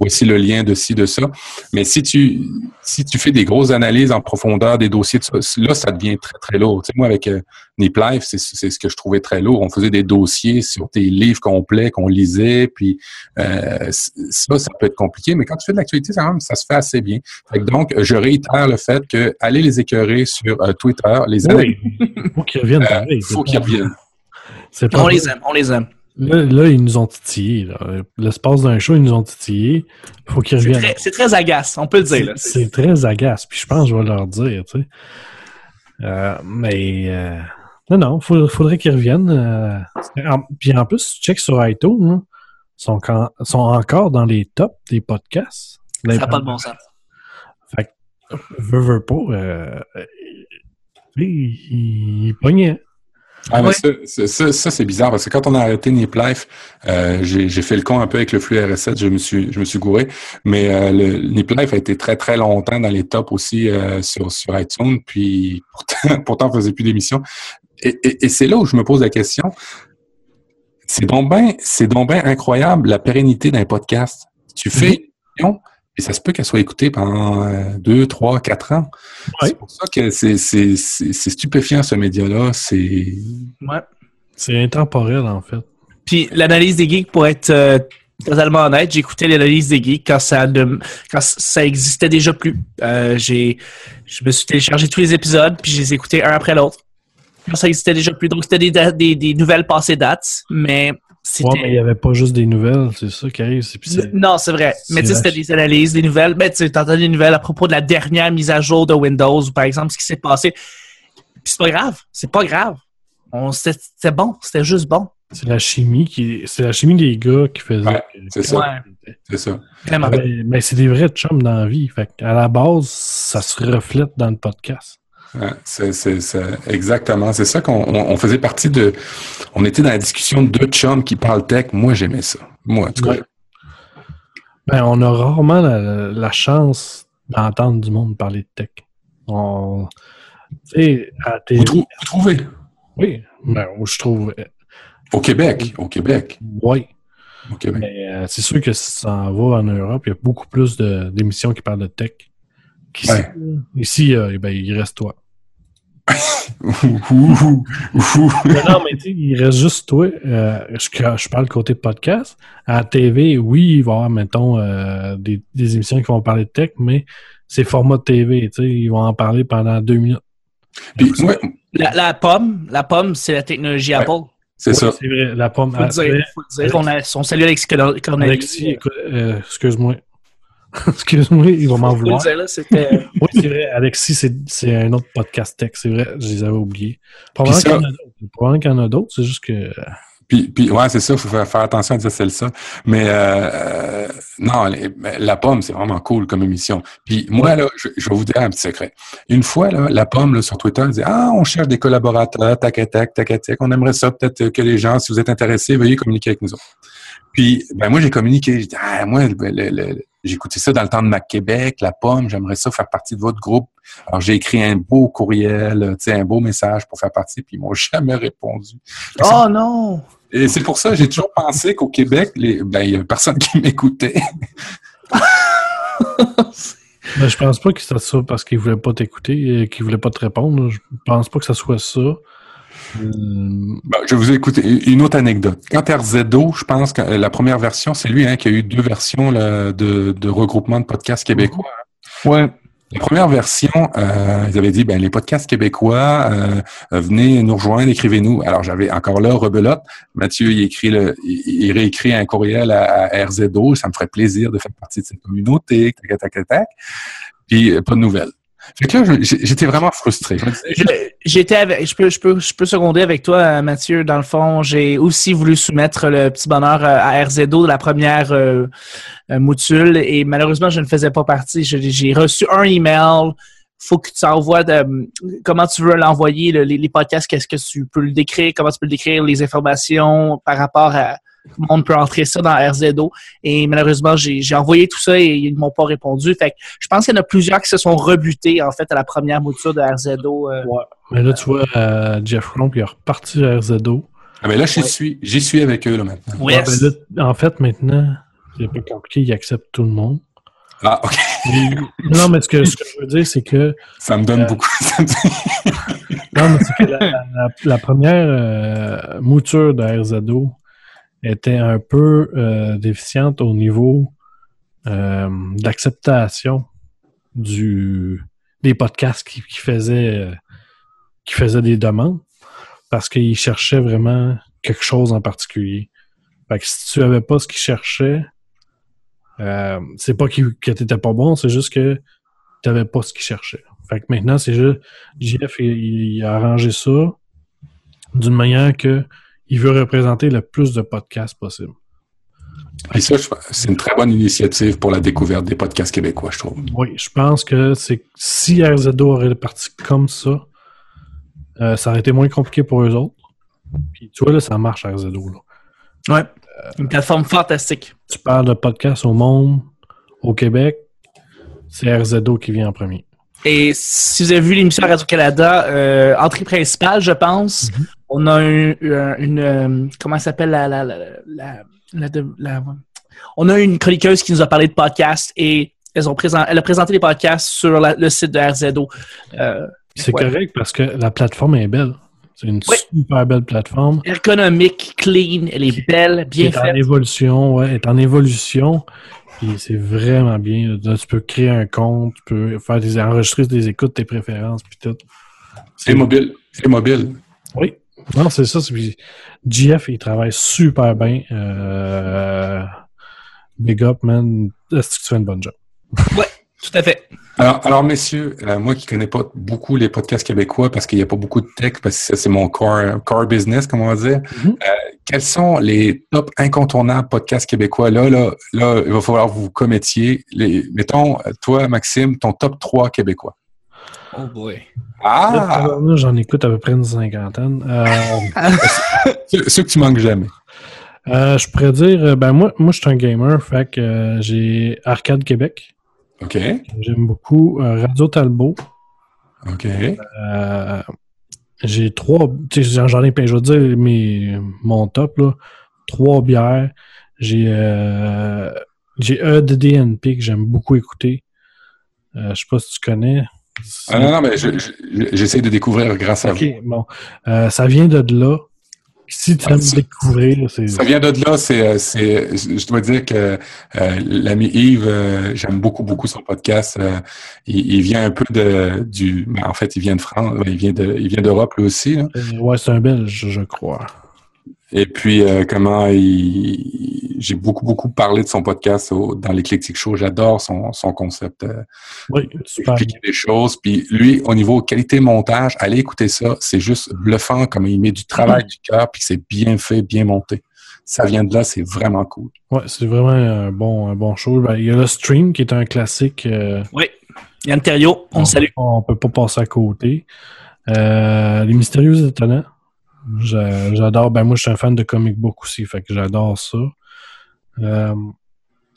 Voici le lien de ci, de ça. Mais si tu si tu fais des grosses analyses en profondeur des dossiers, tout ça, là, ça devient très, très lourd. Tu sais, moi, avec euh, Nip Life, c'est c'est ce que je trouvais très lourd. On faisait des dossiers sur des livres complets qu'on lisait, puis euh, ça, ça peut être compliqué. Mais quand tu fais de l'actualité, ça se fait assez bien. Fait que donc, je réitère le fait que allez les écœurer sur euh, Twitter, les analyses, faut qu'ils reviennent euh, faut qu'ils reviennent. c'est pas On vrai. les aime, on les aime. Là, là, ils nous ont titillés. L'espace d'un show, ils nous ont titillés. faut qu'ils reviennent. c'est très agace, on peut le dire. C'est très agace. Puis je pense que je vais leur dire, tu sais. Euh, mais euh, non, non, il faudrait qu'ils reviennent. euh. En- puis en plus, tu check sur iTunes, hein, ils sont, quand- sont encore dans les tops des podcasts. Ça n'a pas de bon sens. Fait que, veux, veux pas, euh, euh, il, il pognait. Ah, mais ça, ça, ça, ça, c'est bizarre parce que quand on a arrêté Nip Life, euh, j'ai fait le con un peu avec le flux RS7, je me suis, je me suis gouré. Mais euh, le Nip Life a été très très longtemps dans les tops aussi euh, sur sur iTunes, puis pourtant, <laughs> pourtant on faisait plus d'émissions. Et, et, et c'est là où je me pose la question. C'est donc bien, c'est donc ben incroyable la pérennité d'un podcast. Tu fais une émission et ça se peut qu'elle soit écoutée pendant euh, deux, trois, quatre ans. Ouais. C'est pour ça que c'est c'est- c'est- c'est stupéfiant ce média-là. C'est Ouais. C'est intemporel, en fait. Puis l'analyse des geeks, pour être euh, totalement honnête, j'écoutais l'analyse des geeks quand ça ne- quand ça existait déjà plus. Euh, j'ai, je me suis téléchargé tous les épisodes, puis je les ai écoutés un après l'autre. Quand ça existait déjà plus. Donc c'était des, des, des nouvelles passées dates, mais c'était. Ouais, mais il n'y avait pas juste des nouvelles, c'est ça qui arrive. c'est- Non, c'est vrai. Mais tu sais, c'était des analyses, des nouvelles. Mais tu entends des nouvelles à propos de la dernière mise à jour de Windows, ou par exemple, ce qui s'est passé. Puis c'est pas grave. C'est pas grave. On- C'était c'était bon. C'était juste bon. C'est la chimie qui. C'est la chimie des gars qui faisait. Ouais, que- c'est ça. Ouais. C'est ça. Mais c'est des vrais chums dans la vie. Fait à la base, ça se reflète dans le podcast. Ouais, c'est, exactement. C'est ça qu'on on, on faisait partie de. On était dans la discussion de deux chums qui parlent tech. Moi, j'aimais ça. Moi, en tout cas. Ben, on a rarement la, la chance d'entendre du monde parler de tech. On, à Vous, trou- vous trouvez? Oui, ben, je trouve. euh, Au Québec. Au Québec. Oui. Au Québec. Mais euh, c'est sûr que si ça en va en Europe, il y a beaucoup plus d'émissions qui parlent de tech. Ouais. Ici, euh, ben, il reste toi. Ouh, ouh, ouh. Mais non, mais tu sais, il reste juste toi. Euh, je, je parle côté podcast. À la TV, oui, il va y avoir, mettons, euh, des, des émissions qui vont parler de tech, mais c'est format de TV. Tu sais, ils vont en parler pendant deux minutes. Puis, La, la pomme, la pomme, c'est la technologie Ouais. Apple. c'est Oui, ça. C'est vrai, la pomme. Faut Après, dire. Faut le dire. On, a, on salue Alexis euh, excuse-moi. <laughs> excuse-moi, il va m'en vouloir. là. <laughs> Oui, c'est vrai. Alexis, c'est, c'est un autre podcast tech. C'est vrai, je les avais oubliés. Probablement qu'il y ça- en a d'autres. Probablement qu'il y en a d'autres. C'est juste que. Puis, puis ouais, c'est ça, il faut faire, attention à dire c'est ça. Mais euh, euh, non, les- mais la pomme, c'est vraiment cool comme émission. Puis moi, là, je, je vais vous dire un petit secret. Une fois, là, la pomme, là, sur Twitter, elle dit Ah, on cherche des collaborateurs, tac, tac, tac, tac, tac. On aimerait ça, peut-être que les gens, si vous êtes intéressés, veuillez communiquer avec nous autres. Puis, ben moi, j'ai communiqué. J'ai dit, ah, moi, le- le- le- j'ai écouté ça dans le temps de Mac Québec, la pomme, j'aimerais ça faire partie de votre groupe. Alors, j'ai écrit un beau courriel, tu sais, un beau message pour faire partie, puis ils m'ont <laughs> jamais répondu. Oh non! Et c'est pour ça que j'ai toujours pensé qu'au Québec, ben, il y a personne <laughs> qui m'écoutait. <laughs> Ben, je pense pas que ça parce qu'il voulait pas t'écouter et qu'il voulait pas te répondre. Je pense pas que ça soit ça. Ben, je vais vous écouter une autre anecdote. Quand RZO, je pense que euh, la première version, c'est lui hein, qui a eu deux versions là, de, de regroupement de podcasts québécois. Ouais. La première version, euh, ils avaient dit, ben, les podcasts québécois, euh, venez nous rejoindre, écrivez-nous. Alors, j'avais encore là, rebelote. Mathieu, il écrit le, il, il réécrit un courriel à, à RZO. Ça me ferait plaisir de faire partie de cette communauté. Tac, tac, tac, tac. Puis, pas de nouvelles. J'étais vraiment frustré. J'étais je peux, je peux, je peux seconder avec toi, euh, Mathieu. Dans le fond, j'ai aussi voulu soumettre le petit bonheur euh, à RZO de la première euh, mouture et malheureusement, je ne faisais pas partie. J'ai reçu un email. Faut que tu envoies comment tu veux l'envoyer, le- les, les podcasts, qu'est-ce que tu peux le décrire, comment tu peux le décrire, les informations par rapport à comment on peut entrer ça dans RZO. Et malheureusement, j'ai envoyé tout ça et ils m'ont pas répondu. Fait que je pense qu'il y en a plusieurs qui se sont rebutés, en fait, à la première mouture de RZO. euh, mais là, tu vois, euh, Jeff Rump, il est reparti à RZO. ah, ben là, j'y Ouais. suis, j'y suis avec eux, là, maintenant. Oui. Ouais, ben là, en fait, maintenant, c'est pas compliqué, il accepte tout le monde. Ah, OK. non, mais ce que, ce que je veux dire, c'est que Ça me donne Euh, beaucoup. Non, mais c'est que la, la- la première euh, mouture de RZO était un peu euh, déficiente au niveau euh, d'acceptation du des podcasts qui, qui faisaient euh, qui des demandes parce qu'ils cherchaient vraiment quelque chose en particulier. Fait que si tu avais pas ce qu'ils cherchaient, euh, c'est pas qu'il- que t'étais pas bon, c'est juste que tu n'avais pas ce qu'ils cherchaient. Fait que maintenant, c'est juste il, il a arrangé ça d'une manière que il veut représenter le plus de podcasts possible. Et ça, c'est une très bonne initiative pour la découverte des podcasts québécois, je trouve. Oui, je pense que c'est si RZO aurait parti comme ça, euh, ça aurait été moins compliqué pour eux autres. Puis tu vois, là, ça marche RZO. Là. Ouais. Une plateforme fantastique. Tu parles de podcasts au monde, au Québec, c'est RZO qui vient en premier. Et si vous avez vu l'émission Radio-Canada, euh, entrée principale, je pense, Mhm. On a un- un- une, euh, comment ça s'appelle la, la, la, la, la- de- la- on a une chroniqueuse qui nous a parlé de podcasts et elles ont présent, elle a présenté les podcasts sur la- le site de RZO. Euh, C'est Ouais. correct parce que la plateforme est belle. C'est une Oui. super belle plateforme. ergonomique, clean, elle est belle, bien est en faite. évolution, ouais, est en évolution. Puis c'est vraiment bien. Là, tu peux créer un compte, tu peux faire des enregistrer des écoutes, tes préférences, puis tout. C'est mobile. C'est mobile. Oui. Non, c'est ça. GF, il travaille super bien. Euh, big up, man. Est-ce que tu fais une bonne job? Tout à fait. Alors, alors messieurs, euh, moi qui connais pas beaucoup les podcasts québécois parce qu'il n'y a pas beaucoup de tech, parce que ça, c'est mon core, core business, comme on va dire. Mhm. Euh, quels sont les top incontournables podcasts québécois? Là, là, là, il va falloir que vous vous commettiez. Les, mettons, toi, Maxime, ton top 3 québécois. Oh boy. Ah! J'en écoute à peu près une cinquantaine. Euh, <laughs> Ceux, que tu manques jamais. euh, je pourrais dire, euh, ben moi, moi je suis un gamer, fait que euh, j'ai Arcade Québec. OK. J'aime beaucoup euh, Radio Talbot. OK. Euh, j'ai trois, tu sais, j'en ai plein, je veux dire, mes, mon top, là, trois bières. J'ai euh, j'ai EDDNP que j'aime beaucoup écouter. Euh, je sais pas si tu connais. Ah non, non, mais je- je- j'essaie de découvrir grâce à Ok, vous. bon. Euh, ça vient de là. Si tu Ah, aimes ça- découvrir, c'est. Ça vient de là, c'est, euh, je dois dire que euh, l'ami Yves, euh, j'aime beaucoup, beaucoup son podcast. Il, il vient un peu de, du, ben, en fait, il vient de France, il vient de, il vient d'Europe lui aussi. là. Ouais, c'est un belge, je crois. Et puis comment il, j'ai beaucoup, beaucoup parlé de son podcast au- dans l'Eclectic Show. J'adore son, son concept. euh, Oui, super. expliquer des choses. Puis lui, au niveau qualité montage, allez écouter ça. C'est juste bluffant comme il met du travail du cœur, puis c'est bien fait, bien monté. Ça vient de là, c'est vraiment cool. Ouais, c'est vraiment un bon, un bon show. Ben, il y a le stream qui est un classique. euh, Oui. Yann Terriot, on le salue. On peut pas passer à côté. Euh, les Mystérieux Étonnants. J'a- J'adore. Ben, moi, je suis un fan de comic book aussi, fait que j'adore ça. Euh,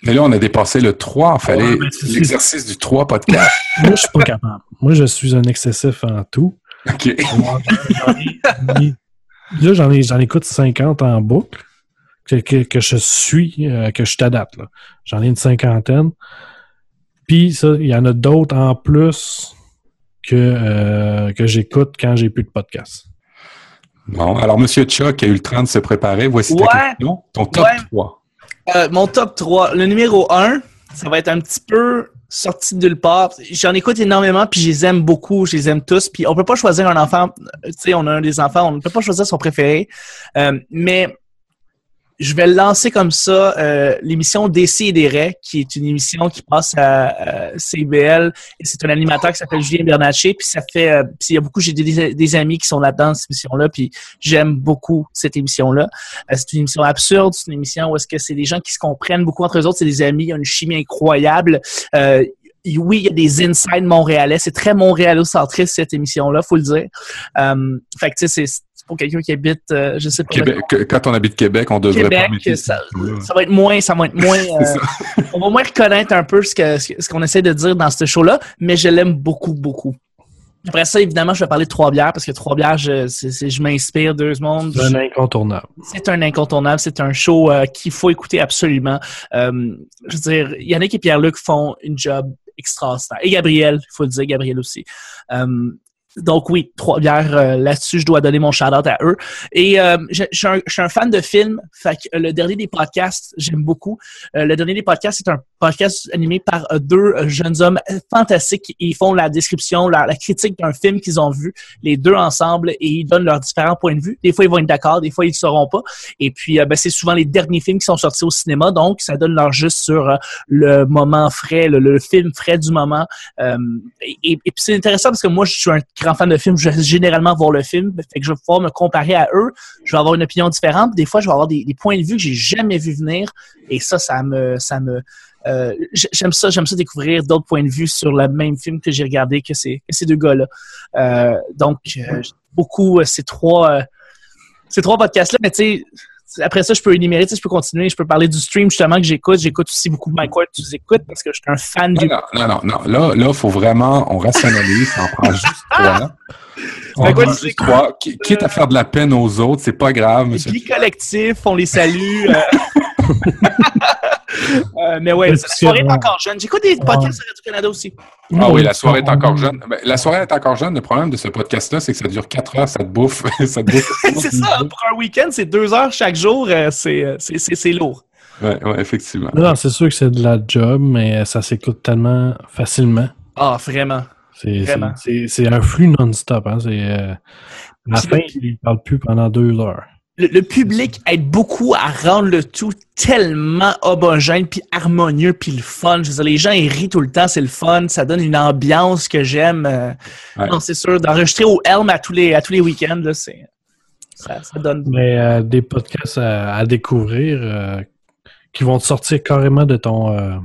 Mais là, on a dépassé le 3. Il fallait Ouais, ben, c'est- l'exercice du 3 podcast. <laughs> moi, je suis pas capable. Moi, je suis un excessif en tout. OK. J'en ai- Là, j'en ai, j'en écoute 50 en boucle que, que, que je suis, euh, que je là. J'en ai une cinquantaine. Puis ça, il y en a d'autres en plus que, euh, que j'écoute quand j'ai plus de podcast. Bon, alors, Monsieur Chuck a eu le temps de se préparer. Voici ta Ouais. question. Ton top Ouais. 3. Euh, mon top 3. Le numéro 1, ça va être un petit peu sorti de nulle part. J'en écoute énormément, puis je les aime beaucoup, je les aime tous. Puis on peut pas choisir un enfant, tu sais, on a un des enfants, on ne peut pas choisir son préféré. Euh, mais je vais lancer comme ça, euh, l'émission DC et des qui est une émission qui passe à, à CBL. Et c'est un animateur qui s'appelle Julien Bernatchez. Puis ça fait, euh, il y a beaucoup, j'ai des, amis qui sont là-dedans, cette émission-là. Puis j'aime beaucoup cette émission-là. Euh, c'est une émission absurde, c'est une émission où est-ce que c'est des gens qui se comprennent beaucoup entre eux autres, c'est des amis, il y a une chimie incroyable. Euh, oui, il y a des insides montréalais, c'est très montréalo-centriste cette émission-là, faut le dire. Euh, fait que tu sais, pour quelqu'un qui habite, euh, je sais pas, Québec, que- quand on habite Québec, on devrait Québec, pas mettre ça, ça va être moins, ça va être moins. <laughs> euh, on va moins reconnaître un peu ce que ce qu'on essaie de dire dans ce show-là, mais je l'aime beaucoup, beaucoup. Après ça, évidemment, je vais parler de Trois Bières parce que Trois Bières, je, c'est- c'est- je m'inspire d'eux mondes. C'est un incontournable. C'est un incontournable, c'est un show euh, qu'il faut écouter absolument. Euh, je veux dire, Yannick et Pierre-Luc font une job extraordinaire. Et Gabriel, il faut le dire, Gabriel aussi. Euh, donc oui, trois bières euh, là-dessus, je dois donner mon shout-out à eux. Et euh, je, suis un, fan de films, fait que euh, le dernier des podcasts, j'aime beaucoup. Euh, le dernier des podcasts, c'est un podcast animé par deux jeunes hommes fantastiques. Ils font la description, la, critique d'un film qu'ils ont vu, les deux ensemble, et ils donnent leurs différents points de vue. Des fois, ils vont être d'accord, des fois, ils ne seront pas. Et puis, ben, c'est souvent les derniers films qui sont sortis au cinéma, donc ça donne leur juste sur le moment frais, le, film frais du moment. Et puis c'est intéressant parce que moi, je suis un grand fan de films, je vais généralement voir le film, fait que je vais pouvoir me comparer à eux, je vais avoir une opinion différente. Des fois, je vais avoir des, points de vue que j'ai jamais vu venir, et ça, ça me, ça me, euh, j'aime ça, j'aime ça découvrir d'autres points de vue sur le même film que j'ai regardé que ces, ces deux gars-là. Euh, donc, euh, beaucoup ces trois, ces trois podcasts-là, mais tu sais. Après ça, je peux énumérer, je peux continuer, je peux parler du stream justement que j'écoute. J'écoute aussi beaucoup Mike Ward, tu écoutes parce que je suis un fan Non, du. non, non, non, non. Là, là, faut vraiment, on rationalise, on prend juste <laughs> trois. On quoi, prend juste trois. Qui- Quitte à faire de la peine aux autres, c'est pas grave, monsieur. Guy Collectif, on les salue. euh. <laughs> Euh, mais ouais, la soirée est encore jeune. J'écoute des podcasts à Radio-Canada aussi. Ah oui, la soirée est encore jeune. Ben, la soirée est encore jeune. Le problème de ce podcast-là, c'est que ça dure quatre heures, ça te bouffe. <laughs> ça te bouffe. <laughs> c'est ça, pour un week-end, c'est deux heures chaque jour. euh, c'est, euh, c'est, lourd. Ouais, ouais, effectivement. Non, c'est sûr que c'est de la job, mais ça s'écoute tellement facilement. Ah, vraiment. C'est Vraiment. c'est- c'est un flux non-stop. Hein. C'est, euh, à la fin, il ne parle plus pendant deux heures. Le, le public aide beaucoup à rendre le tout tellement homogène, puis harmonieux, puis le fun. Je veux dire, les gens, ils rient tout le temps, c'est le fun. Ça donne une ambiance que j'aime. euh, Ouais. Non, c'est sûr. D'enregistrer au Helm à tous les, à tous les week-ends, là, c'est... Ça, ça donne... Mais euh, des podcasts à, à découvrir euh, qui vont te sortir carrément de ton euh,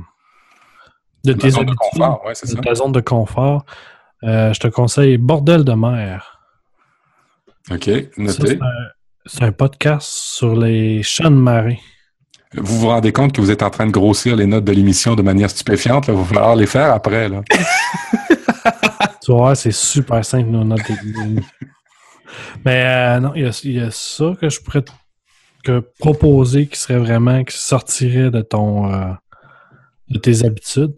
de tes zone de confort, ouais, c'est de ça. ta zone de confort. Euh, je te conseille Bordel de mer. OK, Ça, noté. C'est un podcast sur les champs de marée. Vous vous rendez compte que vous êtes en train de grossir les notes de l'émission de manière stupéfiante. Là. Il va falloir les faire après. Là. <laughs> Tu voir, c'est super simple, nos notes. Mais euh, non, il y, a, il y a ça que je pourrais que proposer qui serait vraiment, qui sortirait de ton euh, de tes habitudes.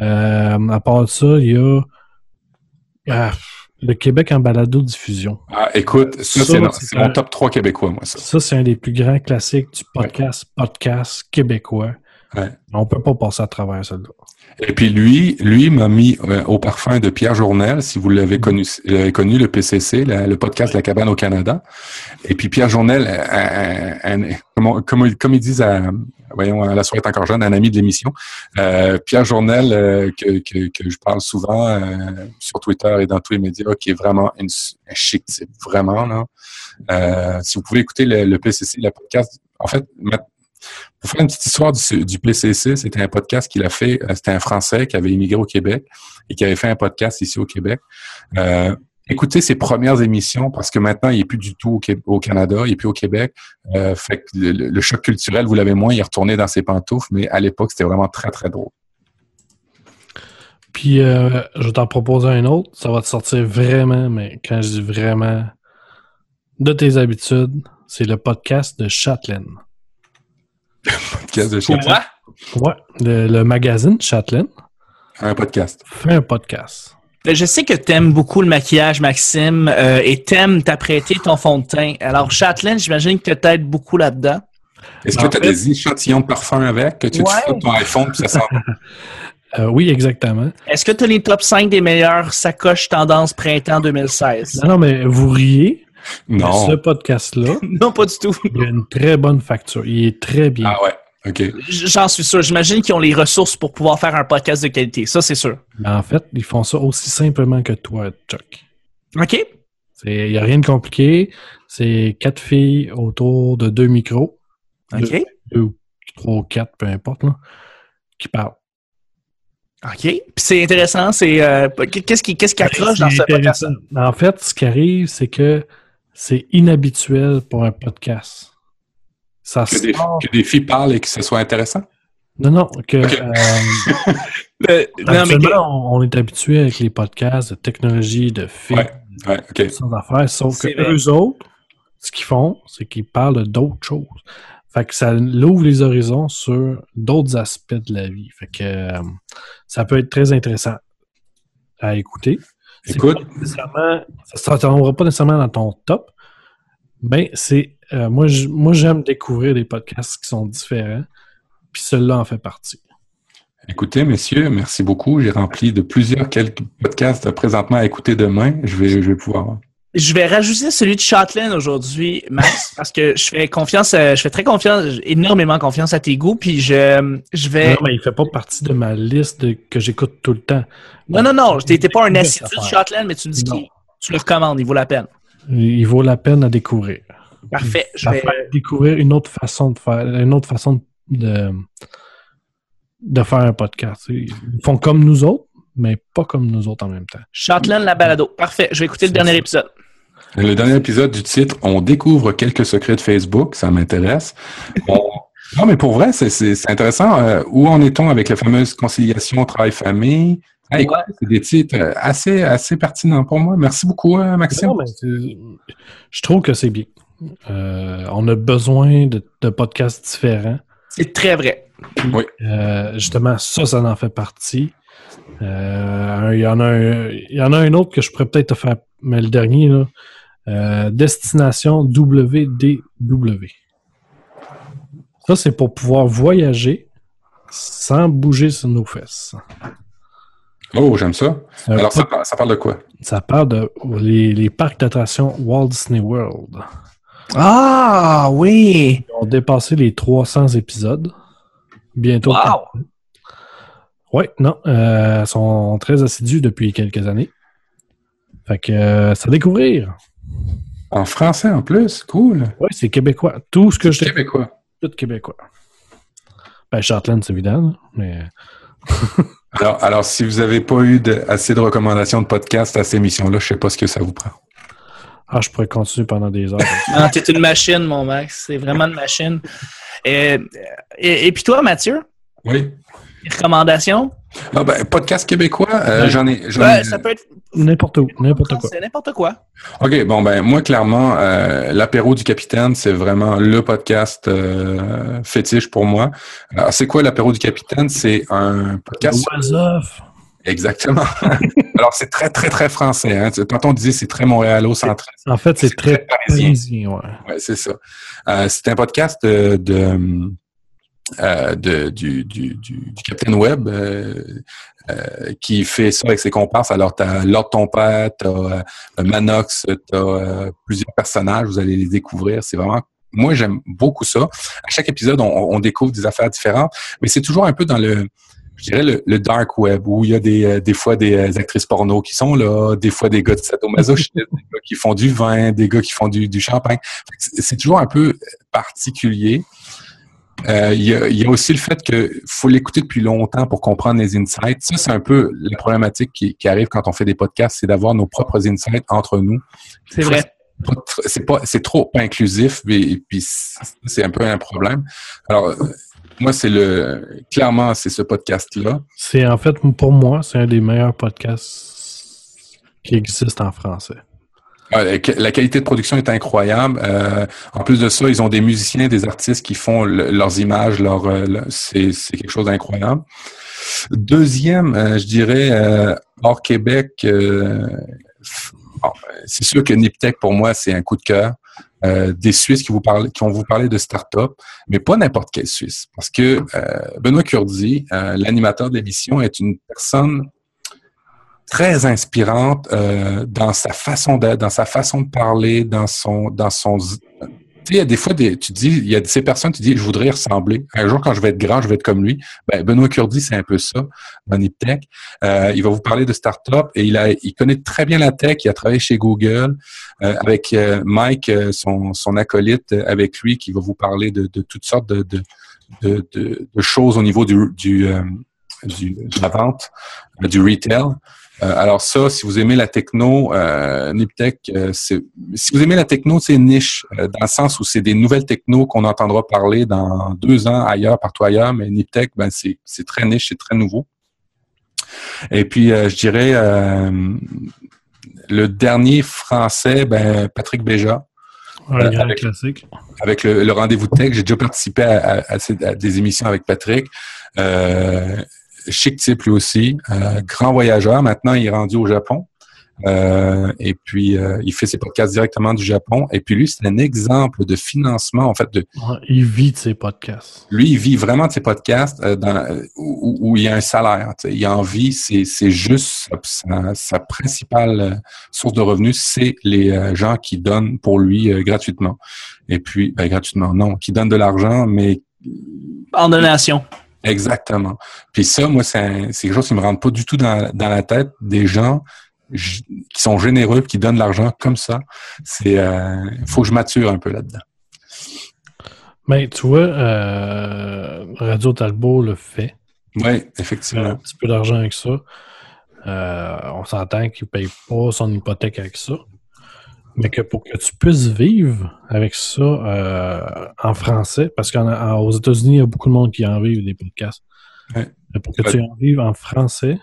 Euh, à part ça, il y a ah, le Québec en balado-diffusion. Ah, écoute, ça, Ça, c'est, mon top 3 québécois, moi, ça. Ça, c'est un des plus grands classiques du podcast, podcast québécois. Ouais. On peut pas passer à travers ça. Et puis lui, lui m'a mis euh, au parfum de Pierre Journel, si vous l'avez connu, connu le PCC, la- le podcast La Cabane au Canada. Et puis Pierre Journel, un- un- comme, on- comme, ils- comme ils disent à, voyons, à la soirée est encore jeune, un ami de l'émission, euh, Pierre Journel, euh, que, que, que je parle souvent euh, sur Twitter et dans tous les médias, qui est vraiment une, un chic type, vraiment. Là. Euh, si vous pouvez écouter le, le PCC, le podcast, en fait, pour faire une petite histoire du, du PCC, c'était un podcast qu'il a fait. euh, C'était un Français qui avait immigré au Québec et qui avait fait un podcast ici au Québec. Euh, écoutez ses premières émissions parce que maintenant, il est plus du tout au, Canada, il est plus au Québec. Euh, fait que le, choc culturel, vous l'avez moins, il est retourné dans ses pantoufles, mais à l'époque, c'était vraiment très, très drôle. Puis, je vais t'en proposer un autre. Ça va te sortir vraiment, mais quand je dis vraiment, de tes habitudes, c'est le podcast de Chatelaine. Podcast de Pour Châtelain. moi, Ouais, le, le magazine Chatelaine Un podcast. fait un podcast. Ben, Je sais que t'aimes beaucoup le maquillage, Maxime, euh, et t'aimes t'apprêter ton fond de teint. Alors, Châtelaine, j'imagine que t'aides beaucoup là-dedans. Est-ce que tu as fait- des échantillons de parfum avec, que tu te Ouais. frottes ton iPhone puis ça sent <laughs> Euh, oui, exactement. Est-ce que tu as les top 5 des meilleures sacoches tendance printemps 2016? Non, non, mais vous riez. Mais Non. Ce podcast-là, <laughs> Non, pas du tout. il a une très bonne facture. Il est très bien. Ah ouais. OK. J'en suis sûr. J'imagine qu'ils ont les ressources pour pouvoir faire un podcast de qualité. Ça, c'est sûr. Mais en fait, ils font ça aussi simplement que toi, Chuck. OK? Il n'y a rien de compliqué. C'est quatre filles autour de deux micros. OK? Deux ou trois ou quatre, peu importe, là, qui parlent. OK. Puis c'est intéressant. C'est euh, qu'est-ce qui, qu'est-ce qui accroche dans ce podcast? En fait, ce qui arrive, c'est que c'est inhabituel pour un podcast. Ça Que des, sort- que des filles parlent et que ce soit intéressant? Non, non, que euh, <laughs> non, mais habituellement, on, on est habitué avec les podcasts de technologie, de films, Ouais. Ouais, OK. sans affaires, sauf que vrai. eux autres, ce qu'ils font, c'est qu'ils parlent d'autres choses. Fait que ça ouvre les horizons sur d'autres aspects de la vie. Fait que euh, ça peut être très intéressant à écouter. Écoute. pas ça ne tombera pas nécessairement dans ton top, mais c'est euh, moi j'aime découvrir des podcasts qui sont différents, puis celui-là en fait partie. Écoutez, messieurs, merci beaucoup. J'ai rempli de plusieurs quelques podcasts présentement à écouter demain. Je vais, je vais pouvoir. Je vais rajouter celui de Châtelaine aujourd'hui, Max, <laughs> parce que je fais confiance, euh, je fais très confiance, énormément confiance à tes goûts, puis je, je vais. Non, mais il fait pas partie de ma liste de- que j'écoute tout le temps. Non, non, non, t'es pas un assidu de. Châtelaine, mais tu me dis qu'il, tu le recommandes, il vaut la peine. Il vaut la peine à découvrir. Parfait. Je vais, découvrir une autre façon de faire, une autre façon de, de faire un podcast. Ils font comme nous autres, mais pas comme nous autres en même temps. Châtelaine, la balado. Parfait. Je vais écouter le dernier ça. épisode. Le dernier épisode du titre, on découvre quelques secrets de Facebook. Ça m'intéresse. On- <laughs> Non, mais pour vrai, c'est- intéressant. Euh, où en est-on avec la fameuse conciliation travail-famille? C'est des titres euh, assez, assez pertinents pour moi. Merci beaucoup, euh, Maxime. Non, mais c'est- je trouve que c'est bien. Euh, on a besoin de, de podcasts différents. C'est très vrai. Oui. Euh, justement, ça, ça en fait partie. Euh, Il y, en a un- il y en a un autre que je pourrais peut-être te faire, mais le dernier, là, euh, Destination WDW. Ça, c'est pour pouvoir voyager sans bouger sur nos fesses. Oh, j'aime ça. Euh, Alors, ça, ça parle de quoi? ça parle de les, les parcs d'attractions Walt Disney World. Ah, oui! Ils ont dépassé les 300 épisodes. Bientôt. Wow! Oui, non. euh, sont très assidus depuis quelques années. Fait que euh, c'est à découvrir. En français en plus, cool. Oui, c'est québécois. Tout ce que je québécois. tout québécois. Ben, Shortland, c'est évident, mais <laughs> Alors, alors, si vous n'avez pas eu de- assez de recommandations de podcast à cette émission-là, je sais pas ce que ça vous prend. ah, je pourrais continuer pendant des heures. <laughs> Non, t'es une machine, mon Max. C'est vraiment une machine. Et, et, et puis toi, Mathieu, Oui. Les recommandations? Ah ben, podcast québécois, euh, Ouais. j'en ai. j'en Ouais, ai- ça peut être n'importe où, n'importe quoi. c'est n'importe quoi. OK, bon ben moi clairement euh, l'apéro du capitaine, c'est vraiment le podcast euh, fétiche pour moi. Alors c'est quoi l'apéro du capitaine? C'est un podcast exactement. <laughs> Alors c'est très très très français hein. Tantôt on disait c'est très montréalo-centré. En fait, c'est C'est très très parisien. parisien, ouais. Ouais, c'est ça. Euh, c'est un podcast de, de, euh, du, du, du, du Captain Web euh, euh, qui fait ça avec ses comparses. Alors, tu as Lord Ton Père, tu as Manox, tu as plusieurs personnages, vous allez les découvrir. C'est vraiment. Moi, j'aime beaucoup ça. À chaque épisode, on, découvre des affaires différentes, mais c'est toujours un peu dans le, je dirais, le, dark web, où il y a des, euh, des fois des euh, actrices porno qui sont là, des fois des gars de sadomasochisme, <laughs> des gars qui font du vin, des gars qui font du, champagne. C'est toujours un peu particulier. Euh, Il y, a, il y a aussi le fait que faut l'écouter depuis longtemps pour comprendre les insights. Ça, c'est un peu la problématique qui, qui arrive quand on fait des podcasts, c'est d'avoir nos propres insights entre nous. C'est vrai. C'est pas, c'est trop pas inclusif, et, puis c'est un peu un problème. Alors, moi, c'est le, clairement, c'est ce podcast-là. C'est en fait, pour moi, c'est un des meilleurs podcasts qui existent en français. Ah, La qualité de production est incroyable. Euh, en plus de ça, ils ont des musiciens, des artistes qui font le- leurs images. Euh, c'est, quelque chose d'incroyable. Deuxième, euh, je dirais, hors Québec, c'est sûr que Niptech, pour moi, c'est un coup de cœur. Des Suisses qui vous parlent, qui vont vous parler de start-up, mais pas n'importe quel Suisse. Parce que euh, Benoît Curdi, l'animateur de l'émission, est une personne très inspirante euh, dans sa façon d'être, dans sa façon de parler, dans son, dans son. Tu sais, il y a des fois, des, tu dis, il y a de ces personnes, tu dis, je voudrais y ressembler. Un jour, quand je vais être grand, je vais être comme lui. Ben, Benoît Curdi, c'est un peu ça dans Niptech. Euh, il va vous parler de start-up et il a, il connaît très bien la tech. Il a travaillé chez Google euh, avec euh, Mike, euh, son, son acolyte, euh, avec lui, qui va vous parler de, de toutes sortes de, de, de, de- de choses au niveau du, du, euh, du de la vente, du retail. Euh, alors ça, si vous aimez la techno, euh, Niptech, euh, c'est si vous aimez la techno, c'est niche dans le sens où c'est des nouvelles techno qu'on entendra parler dans deux ans ailleurs, partout ailleurs, mais Niptech, ben c'est très niche, c'est très nouveau. Et puis je dirais le dernier français, ben Patrick Béja grand avec- classique. avec le, le rendez-vous tech. J'ai déjà participé à, à- à ces- à des émissions avec Patrick. Chic type lui aussi. Euh, grand voyageur. Maintenant, il est rendu au Japon. Euh, et puis, euh, il fait ses podcasts directement du Japon. Et puis, lui, c'est un exemple de financement, en fait, de, Il vit de ses podcasts. lui, il vit vraiment de ses podcasts euh, dans, où, où il y a un salaire. tu sais. Il en vit, c'est, c'est juste sa, sa- sa principale source de revenus, c'est les euh, gens qui donnent pour lui euh, gratuitement. Et puis, ben, gratuitement, non, qui donnent de l'argent, mais En donation. Exactement. Puis ça, moi, c'est, quelque chose qui me rentre pas du tout dans, dans la tête des gens qui sont généreux, qui donnent de l'argent comme ça. C'est, euh, faut que je mature un peu là-dedans. Mais tu vois, euh, Radio Talbot le fait. Oui, Il a un effectivement. petit peu d'argent avec ça. Euh, on s'entend qu'il ne paye pas son hypothèque avec ça. Mais que pour que tu puisses vivre avec ça euh, en français, parce qu'aux États-Unis, il y a beaucoup de monde qui en vivent des podcasts. Ouais. Pour que tu en vives en français,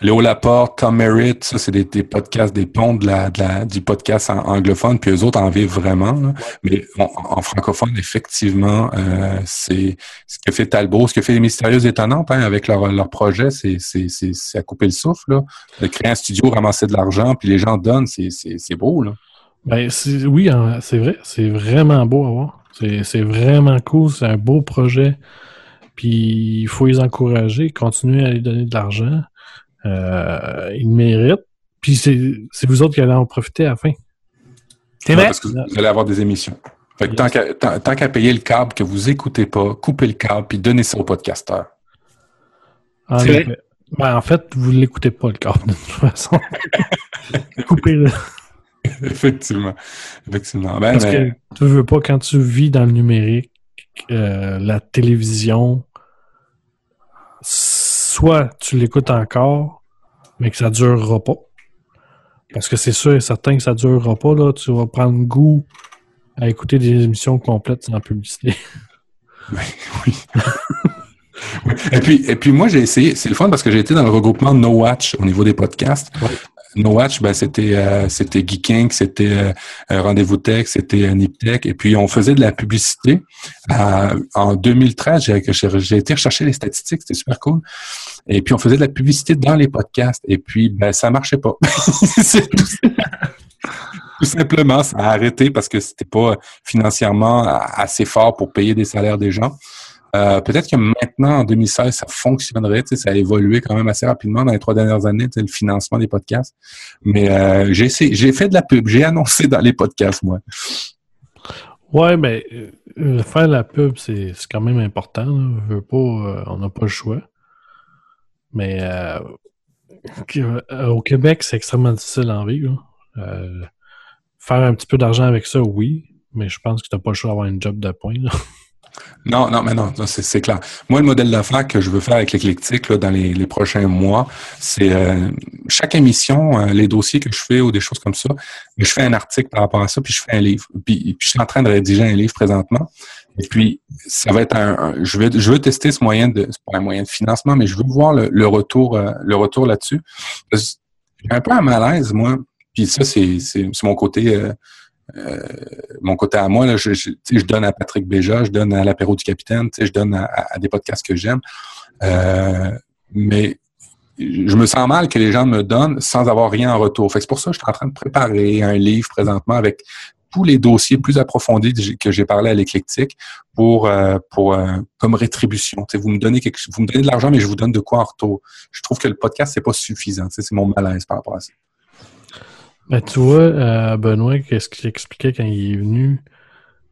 Léo Laporte, Tom Merritt, ça, c'est des, des podcasts, des ponts de la, de la- du podcast en anglophone, puis eux autres en vivent vraiment. là. Mais en, en francophone, effectivement, euh, c'est ce que fait Talbot, ce que fait les Mystérieuses Étonnantes hein, avec leur, leur projet, c'est à couper le souffle. Là. De créer un studio, ramasser de l'argent, puis les gens donnent, c'est beau. Là. Ben oui, hein, c'est vrai, c'est vraiment beau à voir. C'est c'est vraiment cool, c'est un beau projet. Puis il faut les encourager, continuer à les donner de l'argent. Euh, ils méritent. Puis c'est vous autres qui allez en profiter à la fin. C'est vrai? Parce que vous allez avoir des émissions. Fait que tant qu'à payer le câble que vous écoutez pas, coupez le câble puis donnez ça au podcasteur. En, vrai? Ben, en fait, vous l'écoutez pas le câble de toute façon. <laughs> Coupez-le. <laughs> Effectivement. Effectivement. Ben, Parce mais- que tu veux pas, quand tu vis dans le numérique, euh, la télévision, soit tu l'écoutes encore, mais que ça durera pas. Parce que c'est sûr et certain que ça durera pas, là. Tu vas prendre goût à écouter des émissions complètes sans publicité. <laughs> Oui. <laughs> Oui. Et puis, et puis moi, j'ai essayé, c'est le fun parce que j'ai été dans le regroupement No Watch au niveau des podcasts. Ouais. No Watch, ben, c'était euh, c'était Geeking, c'était euh, euh, Rendez-vous Tech, c'était euh, Niptech. Et puis, on faisait de la publicité. Euh, en 2013, j'ai été rechercher les statistiques, c'était super cool. Et puis, on faisait de la publicité dans les podcasts. Et puis, ben, ça marchait pas. <laughs> Tout, tout simplement, ça a arrêté parce que c'était pas financièrement assez fort pour payer des salaires des gens. Euh, Peut-être que maintenant, en 2016, ça fonctionnerait. Ça a évolué quand même assez rapidement dans les trois dernières années, le financement des podcasts. Mais euh, j'ai fait de la pub, j'ai annoncé dans les podcasts, moi. Ouais, mais euh, faire la pub, c'est quand même important. euh, on n'a pas le choix. Mais euh, au Québec, c'est extrêmement difficile en vivre. Euh, faire un petit peu d'argent avec ça, oui, mais je pense que tu n'as pas le choix d'avoir une job de point. là. Non, non, mais non, c'est clair. Moi, le modèle d'affaires que je veux faire avec l'éclectique dans les, prochains mois, c'est euh, chaque émission, euh, les dossiers que je fais ou des choses comme ça, je fais un article par rapport à ça, puis je fais un livre. Puis, je suis en train de rédiger un livre présentement. Et puis, ça va être un, je veux tester ce moyen de, c'est pas un moyen de financement, mais je veux voir le, retour, euh, le retour là-dessus. J'ai un peu un malaise, moi. Puis ça, c'est, mon côté, mon côté à moi. Là, je, donne à Patrick Béja, je donne à l'apéro du capitaine, je donne à, des podcasts que j'aime. Euh, mais je me sens mal que les gens me donnent sans avoir rien en retour. C'est pour ça que je suis en train de préparer un livre présentement avec tous les dossiers plus approfondis que j'ai- parlé à l'éclectique pour euh, pour euh, comme rétribution. Vous me donnez vous me donnez de l'argent, mais je vous donne de quoi en retour. Je trouve que le podcast c'est pas suffisant. C'est mon malaise par rapport à ça. Ben, tu vois, euh, Benoît, qu'est-ce qu'il expliquait quand il est venu,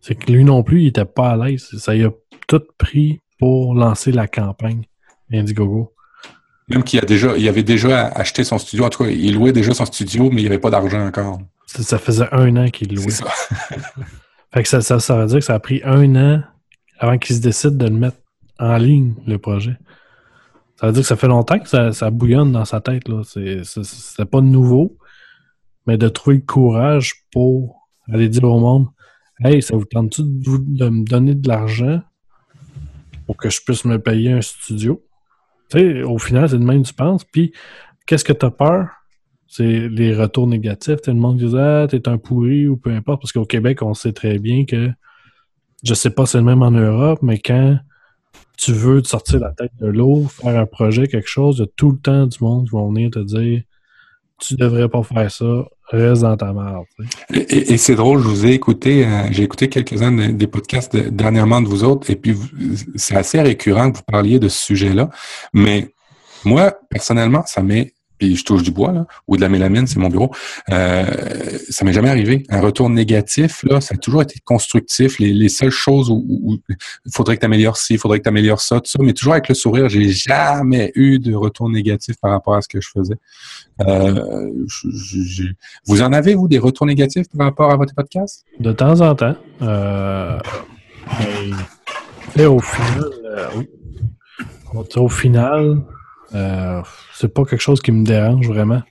c'est que lui non plus, il était pas à l'aise. Ça y a tout pris pour lancer la campagne Indiegogo. Même qu'il a déjà, il avait déjà acheté son studio. En tout cas, il louait déjà son studio, mais il n'y avait pas d'argent encore. Ça, ça faisait un an qu'il louait. Ça. <laughs> Fait que ça, ça, ça veut dire que ça a pris un an avant qu'il se décide de le mettre en ligne, le projet. Ça veut dire que ça fait longtemps que ça, ça bouillonne dans sa tête. là. C'est pas nouveau, mais de trouver le courage pour aller dire au monde Hey, ça vous tente-tu de, me donner de l'argent pour que je puisse me payer un studio? Tu sais, au final, c'est de même tu penses. Puis, qu'est-ce que tu as peur? C'est les retours négatifs. Tout le monde dit Ah, t'es un pourri ou peu importe. Parce qu'au Québec, on sait très bien que je sais pas c'est le même en Europe, mais quand tu veux te sortir la tête de l'eau, faire un projet, quelque chose, il y a tout le temps du monde qui vont venir te dire Tu devrais pas faire ça, reste dans ta merde. Et, c'est drôle, je vous ai écouté, euh, j'ai écouté quelques-uns de- des podcasts de- dernièrement de vous autres, et puis c'est assez récurrent que vous parliez de ce sujet-là. Mais moi, personnellement, ça m'est, puis je touche du bois, là, ou de la mélamine, c'est mon bureau, euh, ça m'est jamais arrivé. Un retour négatif, là, ça a toujours été constructif. Les, les seules choses où, il faudrait que tu améliores ci, il faudrait que tu améliores ça, tout ça, mais toujours avec le sourire, j'ai jamais eu de retour négatif par rapport à ce que je faisais. Euh, vous en avez, vous, des retours négatifs par rapport à votre podcast? De temps en temps. Euh, tu sais, au final, euh, Au final, euh, c'est pas quelque chose qui me dérange vraiment.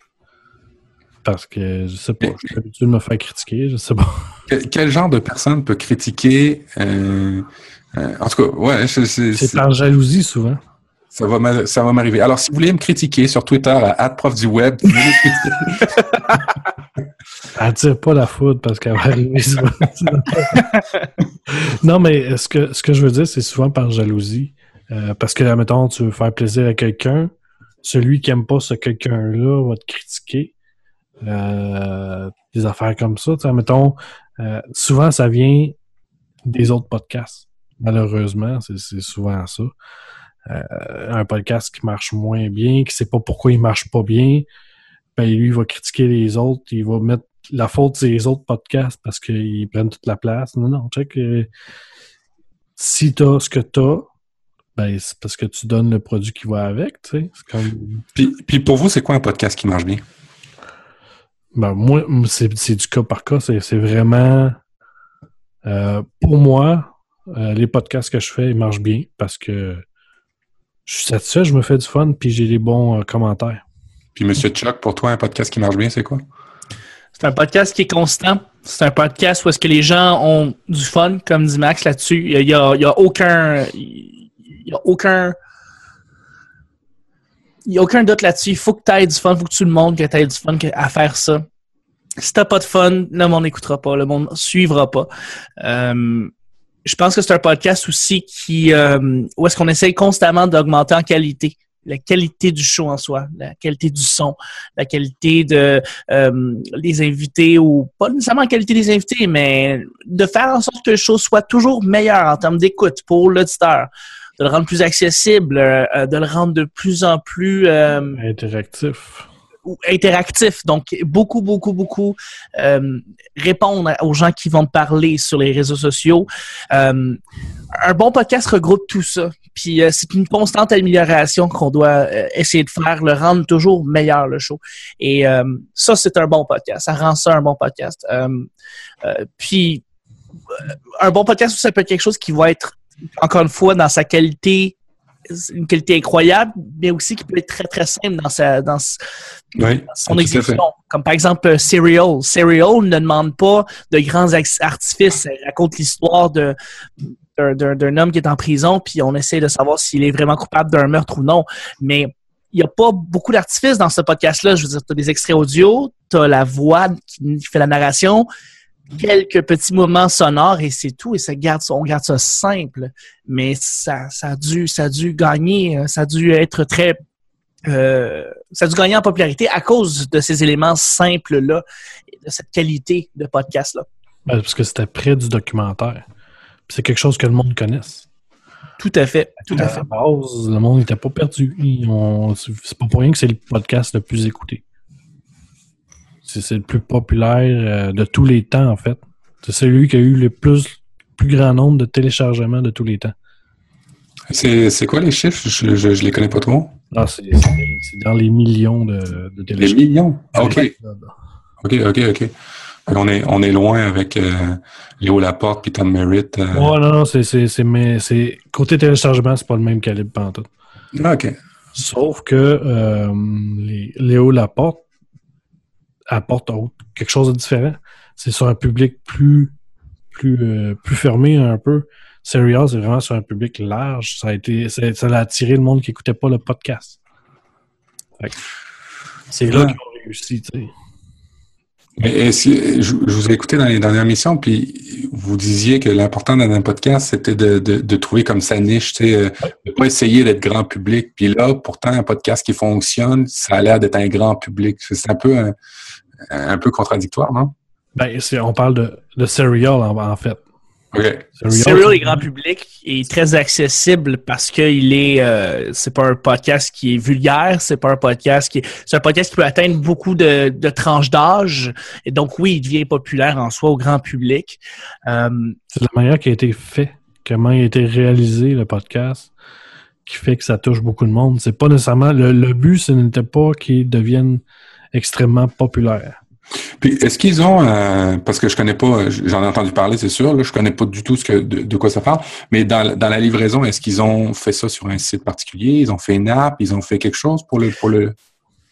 Parce que je sais pas, je suis habitué de me faire critiquer, je sais pas. <laughs> Quel, genre de personne peut critiquer euh, euh, En tout cas, ouais, c'est- par jalousie souvent. ça va m'a- ça va m'arriver. Alors, si vous voulez me critiquer sur Twitter à prof du web, venez me critiquer. <laughs> Elle tire pas la foudre parce qu'elle va arriver souvent. <laughs> non, mais ce que, ce que je veux dire, c'est souvent par jalousie. Euh, parce que, admettons, tu veux faire plaisir à quelqu'un, celui qui aime pas ce quelqu'un-là va te critiquer. Euh, des affaires comme ça. Admettons, euh, souvent, ça vient des autres podcasts. Malheureusement, c'est souvent ça. euh, un podcast qui marche moins bien, qui sait pas pourquoi il marche pas bien, ben lui, il va critiquer les autres, il va mettre la faute les autres podcasts parce qu'ils prennent toute la place. Non, non, check. Si t'as ce que t'as, ben, c'est parce que tu donnes le produit qui va avec, tu sais. Comme... Puis, puis, pour vous, c'est quoi un podcast qui marche bien? Ben, moi, c'est du cas par cas. C'est vraiment... Euh, pour moi, euh, les podcasts que je fais, ils marchent bien parce que je suis satisfait, je me fais du fun, puis j'ai des bons euh, commentaires. Puis, Monsieur Chuck, pour toi, un podcast qui marche bien, c'est quoi? C'est un podcast qui est constant. C'est un podcast où est-ce que les gens ont du fun, comme dit Max là-dessus. Il n'y a, il y a, aucun... Il y a aucun... Il n'y a aucun doute là-dessus. Il faut que tu aies du fun. Il faut que tu le montres que tu du fun à faire ça. Si t'as pas de fun, le monde n'écoutera pas. Le monde suivra pas. Euh, je pense que c'est un podcast aussi qui euh, où est-ce qu'on essaye constamment d'augmenter en qualité la qualité du show en soi, la qualité du son, la qualité de euh, invités ou pas nécessairement la qualité des invités, mais de faire en sorte que le show soit toujours meilleur en termes d'écoute pour l'auditeur, de le rendre plus accessible, euh, de le rendre de plus en plus euh, interactif interactif. Donc, beaucoup, beaucoup, beaucoup euh, répondre aux gens qui vont te parler sur les réseaux sociaux. Euh, un bon podcast regroupe tout ça. Puis euh, c'est une constante amélioration qu'on doit essayer de faire, le rendre toujours meilleur, le show. Et ça, c'est un bon podcast. Ça rend ça un bon podcast. puis, un bon podcast, ça peut être quelque chose qui va être, encore une fois, dans sa qualité une qualité incroyable, mais aussi qui peut être très, très simple dans, sa, dans, son exécution. Comme par exemple euh, Serial. Serial ne demande pas de grands artifices. Elle raconte l'histoire de d'un homme qui est en prison, puis on essaie de savoir s'il est vraiment coupable d'un meurtre ou non. Mais il n'y a pas beaucoup d'artifices dans ce podcast-là. Je veux dire, tu as des extraits audio, tu as la voix qui fait la narration, quelques petits moments sonores et c'est tout. Et ça garde, on garde ça simple. Mais ça, ça, a dû, ça a dû gagner, euh, ça a dû être très. Euh, ça a dû gagner en popularité à cause de ces éléments simples-là, de cette qualité de podcast-là. Ben, parce que c'était près du documentaire. C'est quelque chose que le monde connaisse. Tout à fait. Tout à, fait. base, le monde n'était pas perdu. C'est pas pour rien que c'est le podcast le plus écouté. C'est le plus populaire euh, de tous les temps, en fait. C'est celui qui a eu le plus, plus grand nombre de téléchargements de tous les temps. C'est quoi les chiffres? Je, je, les connais pas trop. Ah, c'est dans les millions de, de téléchargements. Les millions? Ah, OK. OK, OK, OK. On est, on est loin avec euh, Léo Laporte et Tom Merritt. Euh... non, non, c'est côté téléchargement, c'est pas le même calibre pantoute. Ah, OK. Sauf que euh, les, Léo Laporte apporte quelque chose de différent. C'est sur un public plus plus euh, plus fermé un peu. Serial, c'est vraiment sur un public large. Ça a été ça, a attiré le monde qui écoutait pas le podcast. C'est là qu'ils ont réussi, tu sais. Et, si, je, vous ai écouté dans les dernières missions, puis vous disiez que l'important dans un podcast, c'était de, de, trouver comme sa niche, tu sais, euh, de pas essayer d'être grand public. Puis là, pourtant, un podcast qui fonctionne, ça a l'air d'être un grand public. C'est un peu un, un peu contradictoire, non? Ben, on parle de, de Serial, en, fait. Okay. Serial, est grand public et très accessible parce qu'il est, euh, c'est pas un podcast qui est vulgaire, c'est pas un podcast qui est, c'est un podcast qui peut atteindre beaucoup de, de tranches d'âge et donc oui, il devient populaire en soi au grand public. Euh, c'est la manière qui a été fait, comment il a été réalisé le podcast qui fait que ça touche beaucoup de monde. C'est pas nécessairement le, le but, ce n'était pas qu'il devienne extrêmement populaire. Puis est-ce qu'ils ont euh, parce que je connais pas, j'en ai entendu parler, c'est sûr, là, je connais pas du tout ce que de, quoi ça parle, mais dans, dans la livraison, est-ce qu'ils ont fait ça sur un site particulier, ils ont fait une app, ils ont fait quelque chose pour le pour le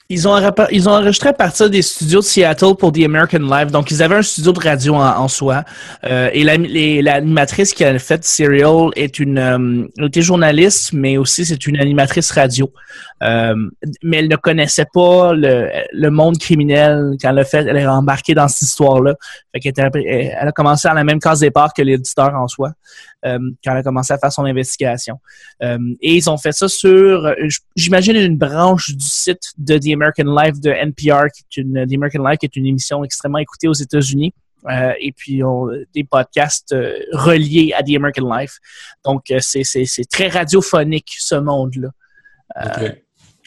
ils ont, ils ont enregistré à partir des studios de Seattle pour The American Life. Donc, ils avaient un studio de radio en, soi. Euh, et l'animatrice qui a fait Serial est une euh, était journaliste, mais aussi c'est une animatrice radio. Euh, mais elle ne connaissait pas le, le monde criminel quand elle a fait. Elle est embarquée dans cette histoire-là. Fait qu'elle elle a commencé à la même case départ que l'éditeur en soi. Euh, quand elle a commencé à faire son investigation. Euh, et ils ont fait ça sur, j'imagine, une branche du site de The American Life de NPR, qui est une, The American Life, qui est une émission extrêmement écoutée aux États-Unis. euh, et puis des podcasts euh, reliés à The American Life. Donc, c'est très radiophonique, ce monde-là.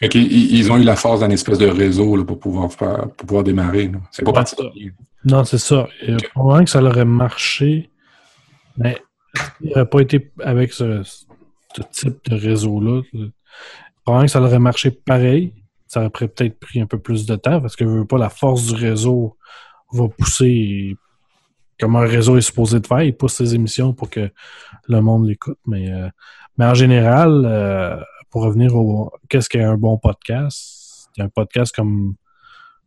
OK. ils ont eu la force d'un espèce de réseau pour, pouvoir faire, pour pouvoir démarrer. C'est pas parti Non, c'est ça. Probablement que ça aurait marché, mais il n'aurait pas été avec ce, type de réseau-là. Probablement que ça aurait marché pareil, ça aurait peut-être pris un peu plus de temps parce que pas la force du réseau va pousser comme un réseau est supposé de faire, il pousse ses émissions pour que le monde l'écoute. Mais, euh, mais en général, euh, pour revenir au qu'est-ce qu'est un bon podcast, c'est un podcast comme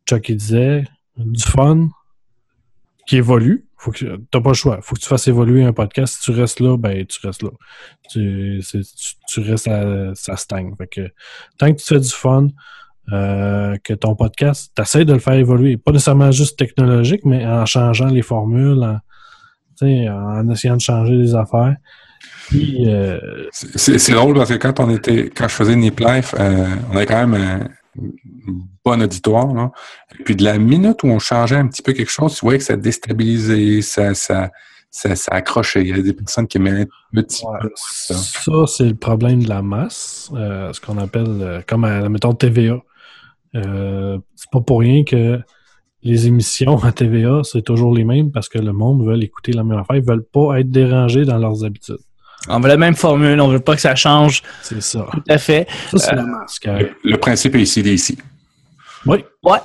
Chuck disait, du fun, qui évolue. Faut que t'as pas le choix. Faut que tu fasses évoluer un podcast. Si tu restes là, ben tu restes là. Tu, tu, restes à ça stagne. Fait que tant que tu fais du fun, euh, que ton podcast, tu essaies de le faire évoluer. Pas nécessairement juste technologique, mais en changeant les formules, en, en essayant de changer les affaires. Euh, c'est drôle parce que quand on était, quand je faisais Nip Life, euh, on avait quand même bon auditoire. Là. Et puis de la minute où on changeait un petit peu quelque chose, tu voyais que ça déstabilisait, ça, ça, ça, ça accrochait. Il y a des personnes qui aimaient un petit peu ça. Ça, c'est le problème de la masse, ce qu'on appelle, comme à la méthode TVA. Euh, c'est pas pour rien que les émissions à TVA, c'est toujours les mêmes parce que le monde veut écouter la même affaire. Ils veulent pas être dérangés dans leurs habitudes. On veut la même formule, on veut pas que ça change. C'est ça. Tout à fait. Ça, c'est la masque. Le, principe est ici, il ici. Oui. Ouais.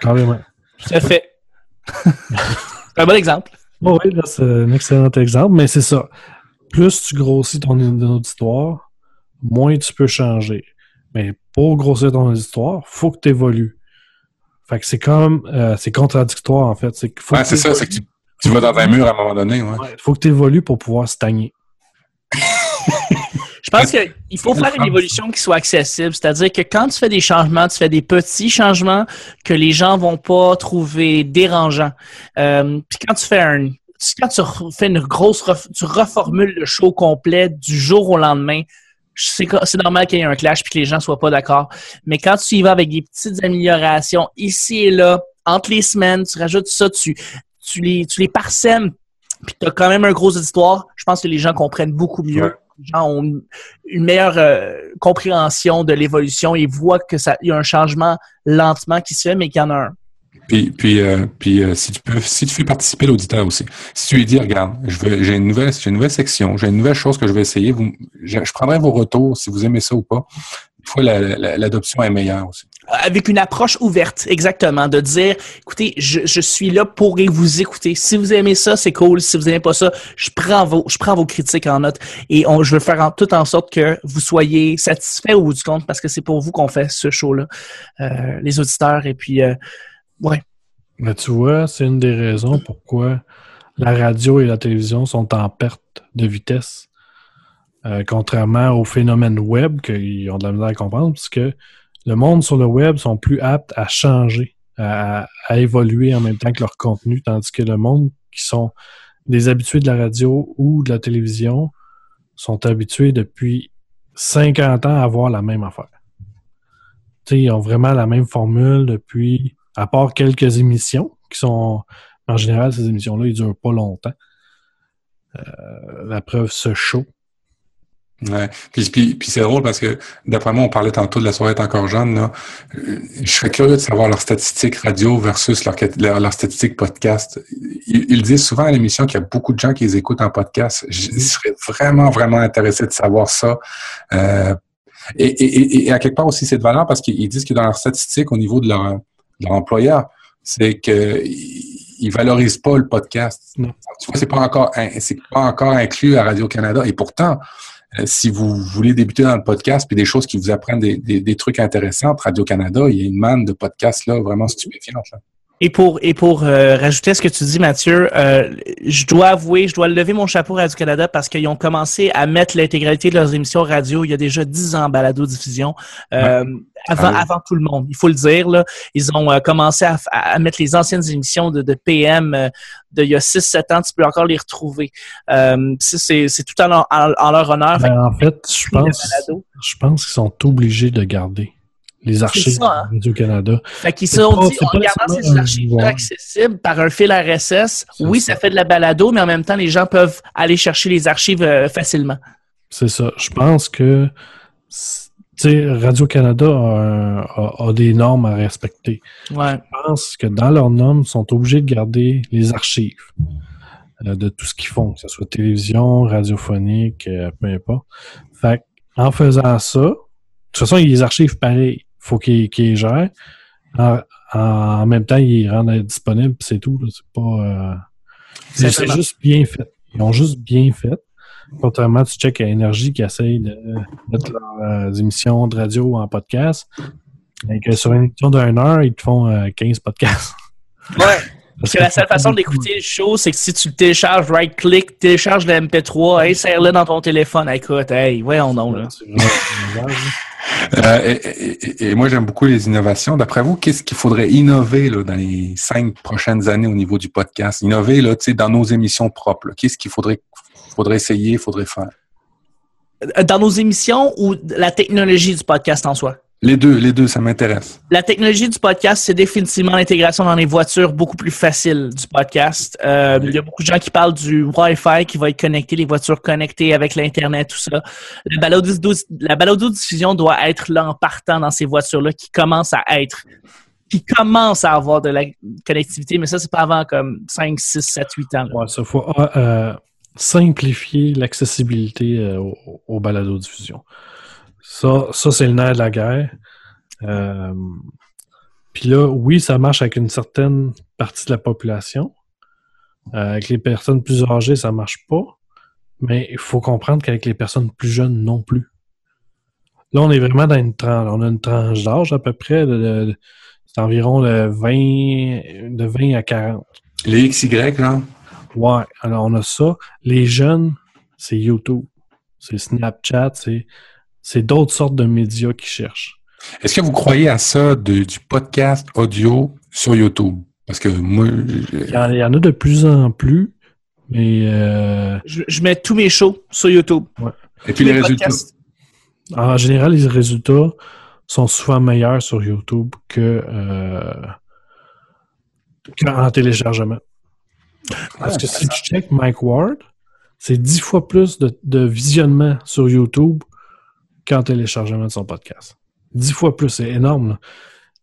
Carrément. Tout à fait. c'est un bon exemple. oui, c'est un excellent exemple, mais c'est ça. Plus tu grossis ton auditoire, moins tu peux changer. Mais pour grossir ton histoire, faut que tu évolues. Fait que c'est comme, euh, c'est contradictoire en fait. C'est c'est ça, c'est que tu, vas dans un mur à un moment donné. Ouais. Il faut que tu évolues pour pouvoir stagner. Je pense qu'il faut faire une évolution qui soit accessible. C'est-à-dire que quand tu fais des changements, tu fais des petits changements que les gens vont pas trouver dérangeants. Euh, puis quand tu fais un, quand tu fais une grosse, tu reformules le show complet du jour au lendemain, c'est normal qu'il y ait un clash puis que les gens soient pas d'accord. Mais quand tu y vas avec des petites améliorations ici et là, entre les semaines, tu rajoutes ça, tu, tu les, tu les parsèmes, puis tu as quand même un gros auditoire, je pense que les gens comprennent beaucoup mieux. Les gens ont une meilleure euh, compréhension de l'évolution et voient que ça y a un changement lentement qui se fait, mais qu'il y en a un. Puis, puis, euh, puis euh, si tu peux, si tu fais participer l'auditeur aussi, si tu lui dis, regarde, je veux, j'ai une nouvelle, j'ai une nouvelle section, j'ai une nouvelle chose que je vais essayer, vous, je, prendrai vos retours si vous aimez ça ou pas. Des fois, l'adoption est meilleure aussi. Avec une approche ouverte, exactement, de dire, écoutez, je, je suis là pour vous écouter. Si vous aimez ça, c'est cool. Si vous aimez pas ça, je prends vos, je prends vos critiques en note et on, je veux faire en, tout en sorte que vous soyez satisfait au bout du compte parce que c'est pour vous qu'on fait ce show-là, euh, les auditeurs et puis. Euh, Ouais. Mais tu vois, c'est une des raisons pourquoi la radio et la télévision sont en perte de vitesse. Euh, contrairement au phénomène web qu'ils ont de la misère à comprendre, parce que le monde sur le web sont plus aptes à changer, à, évoluer en même temps que leur contenu, tandis que le monde qui sont des habitués de la radio ou de la télévision sont habitués depuis 50 ans à avoir la même affaire. ils ont vraiment la même formule depuis à part quelques émissions qui sont. En général, ces émissions-là, ils durent pas longtemps. Euh, la preuve, ce show. Ouais. Puis, puis, puis c'est drôle parce que, d'après moi, on parlait tantôt de la soirée encore jeune. Là. Je serais curieux de savoir leurs statistiques radio versus leurs leur, statistiques podcast. Ils, disent souvent à l'émission qu'il y a beaucoup de gens qui les écoutent en podcast. Je, serais vraiment, vraiment intéressé de savoir ça. Euh, et, et, et, à quelque part aussi, c'est de valeur parce qu'ils disent que dans leurs statistiques, au niveau de leur leur employeur, c'est qu'ils valorisent pas le podcast. Tu vois, c'est pas encore c'est pas encore inclus à Radio Canada. Et pourtant, si vous voulez débuter dans le podcast puis des choses qui vous apprennent des, des, trucs intéressants, Radio Canada, il y a une manne de podcasts là vraiment stupéfiante. Là. Et pour, et pour euh, rajouter à ce que tu dis, Mathieu, euh, je dois avouer, je dois lever mon chapeau à Radio-Canada parce qu'ils ont commencé à mettre l'intégralité de leurs émissions radio il y a déjà dix ans, balado-diffusion, euh, avant, ah avant tout le monde. Il faut le dire, là. Ils ont commencé à, à, mettre les anciennes émissions de, de PM d'il y a 6-7 ans. Tu peux encore les retrouver. c'est tout en, en, leur honneur. Ben, en fait, je pense, je pense qu'ils sont obligés de garder les archives hein. du Canada. Fait qu'ils se sont dit, en regardant ces archives accessibles par un fil RSS, oui, ça. ça fait de la balado, mais en même temps, les gens peuvent aller chercher les archives euh, facilement. C'est ça. Je pense que Radio-Canada a, un- a- a des normes à respecter. Ouais. Je pense que dans leurs normes, ils sont obligés de garder les archives euh, de tout ce qu'ils font, que ce soit télévision, radiophonique, euh, peu importe. Fait en faisant ça, de toute façon, il y a les archives pareil. Il faut qu'ils qu'ils les gèrent. En, en même temps, ils les rendent disponibles, puis c'est tout. C'est pas. euh, c'est juste bien fait. Ils ont juste bien fait. Contrairement, tu check à Énergie qui essaye de mettre leurs euh, émissions de radio en podcast. Et que sur une émission d'une heure, ils te font euh, 15 podcasts. Ouais. Parce que la seule façon d'écouter le show, c'est que si tu le télécharges, right-click, télécharge le MP3, insère-le dans ton téléphone. Écoute, hey, voyons donc, là. <laughs> Euh, et, et- et moi, j'aime beaucoup les innovations. D'après vous, qu'est-ce qu'il faudrait innover là, dans les cinq prochaines années au niveau du podcast? Innover là, tu sais, dans nos émissions propres. Qu'est-ce qu'il faudrait, faudrait essayer, faudrait faire? Dans nos émissions ou la technologie du podcast en soi? Les deux, les deux, ça m'intéresse. La technologie du podcast, c'est définitivement l'intégration dans les voitures beaucoup plus facile du podcast. Euh, Il y a beaucoup de gens qui parlent du Wi-Fi qui va être connecté, les voitures connectées avec l'Internet, tout ça. La balado, la balado-diffusion doit être là en partant dans ces voitures-là qui commencent à être, qui commencent à avoir de la connectivité, mais ça, c'est pas avant comme 5, 6, 7, 8 ans. là. Ouais, ça faut ah, euh, simplifier l'accessibilité euh, au, au balado-diffusion. Ça, ça c'est le nerf de la guerre. Euh, Puis là, oui, ça marche avec une certaine partie de la population. Euh, avec les personnes plus âgées, ça marche pas. Mais il faut comprendre qu'avec les personnes plus jeunes non plus. Là, on est vraiment dans une tranche. On a une tranche d'âge à peu près. de- de- c'est environ de 20, de 20 à 40. Les XY, genre? Ouais, alors on a ça. Les jeunes, c'est YouTube, c'est Snapchat, c'est c'est d'autres sortes de médias qui cherchent. Est-ce que vous croyez à ça de- du podcast audio sur YouTube? Parce que moi, je- Il y en, il y en a de plus en plus, mais euh, Je, je mets tous mes shows sur YouTube. et puis les résultats? en général, les résultats sont souvent meilleurs sur YouTube que euh, qu'en téléchargement. Parce que si tu check Mike Ward, c'est dix fois plus de, de visionnement sur YouTube qu'en téléchargement de son podcast. Dix fois plus, c'est énorme. là.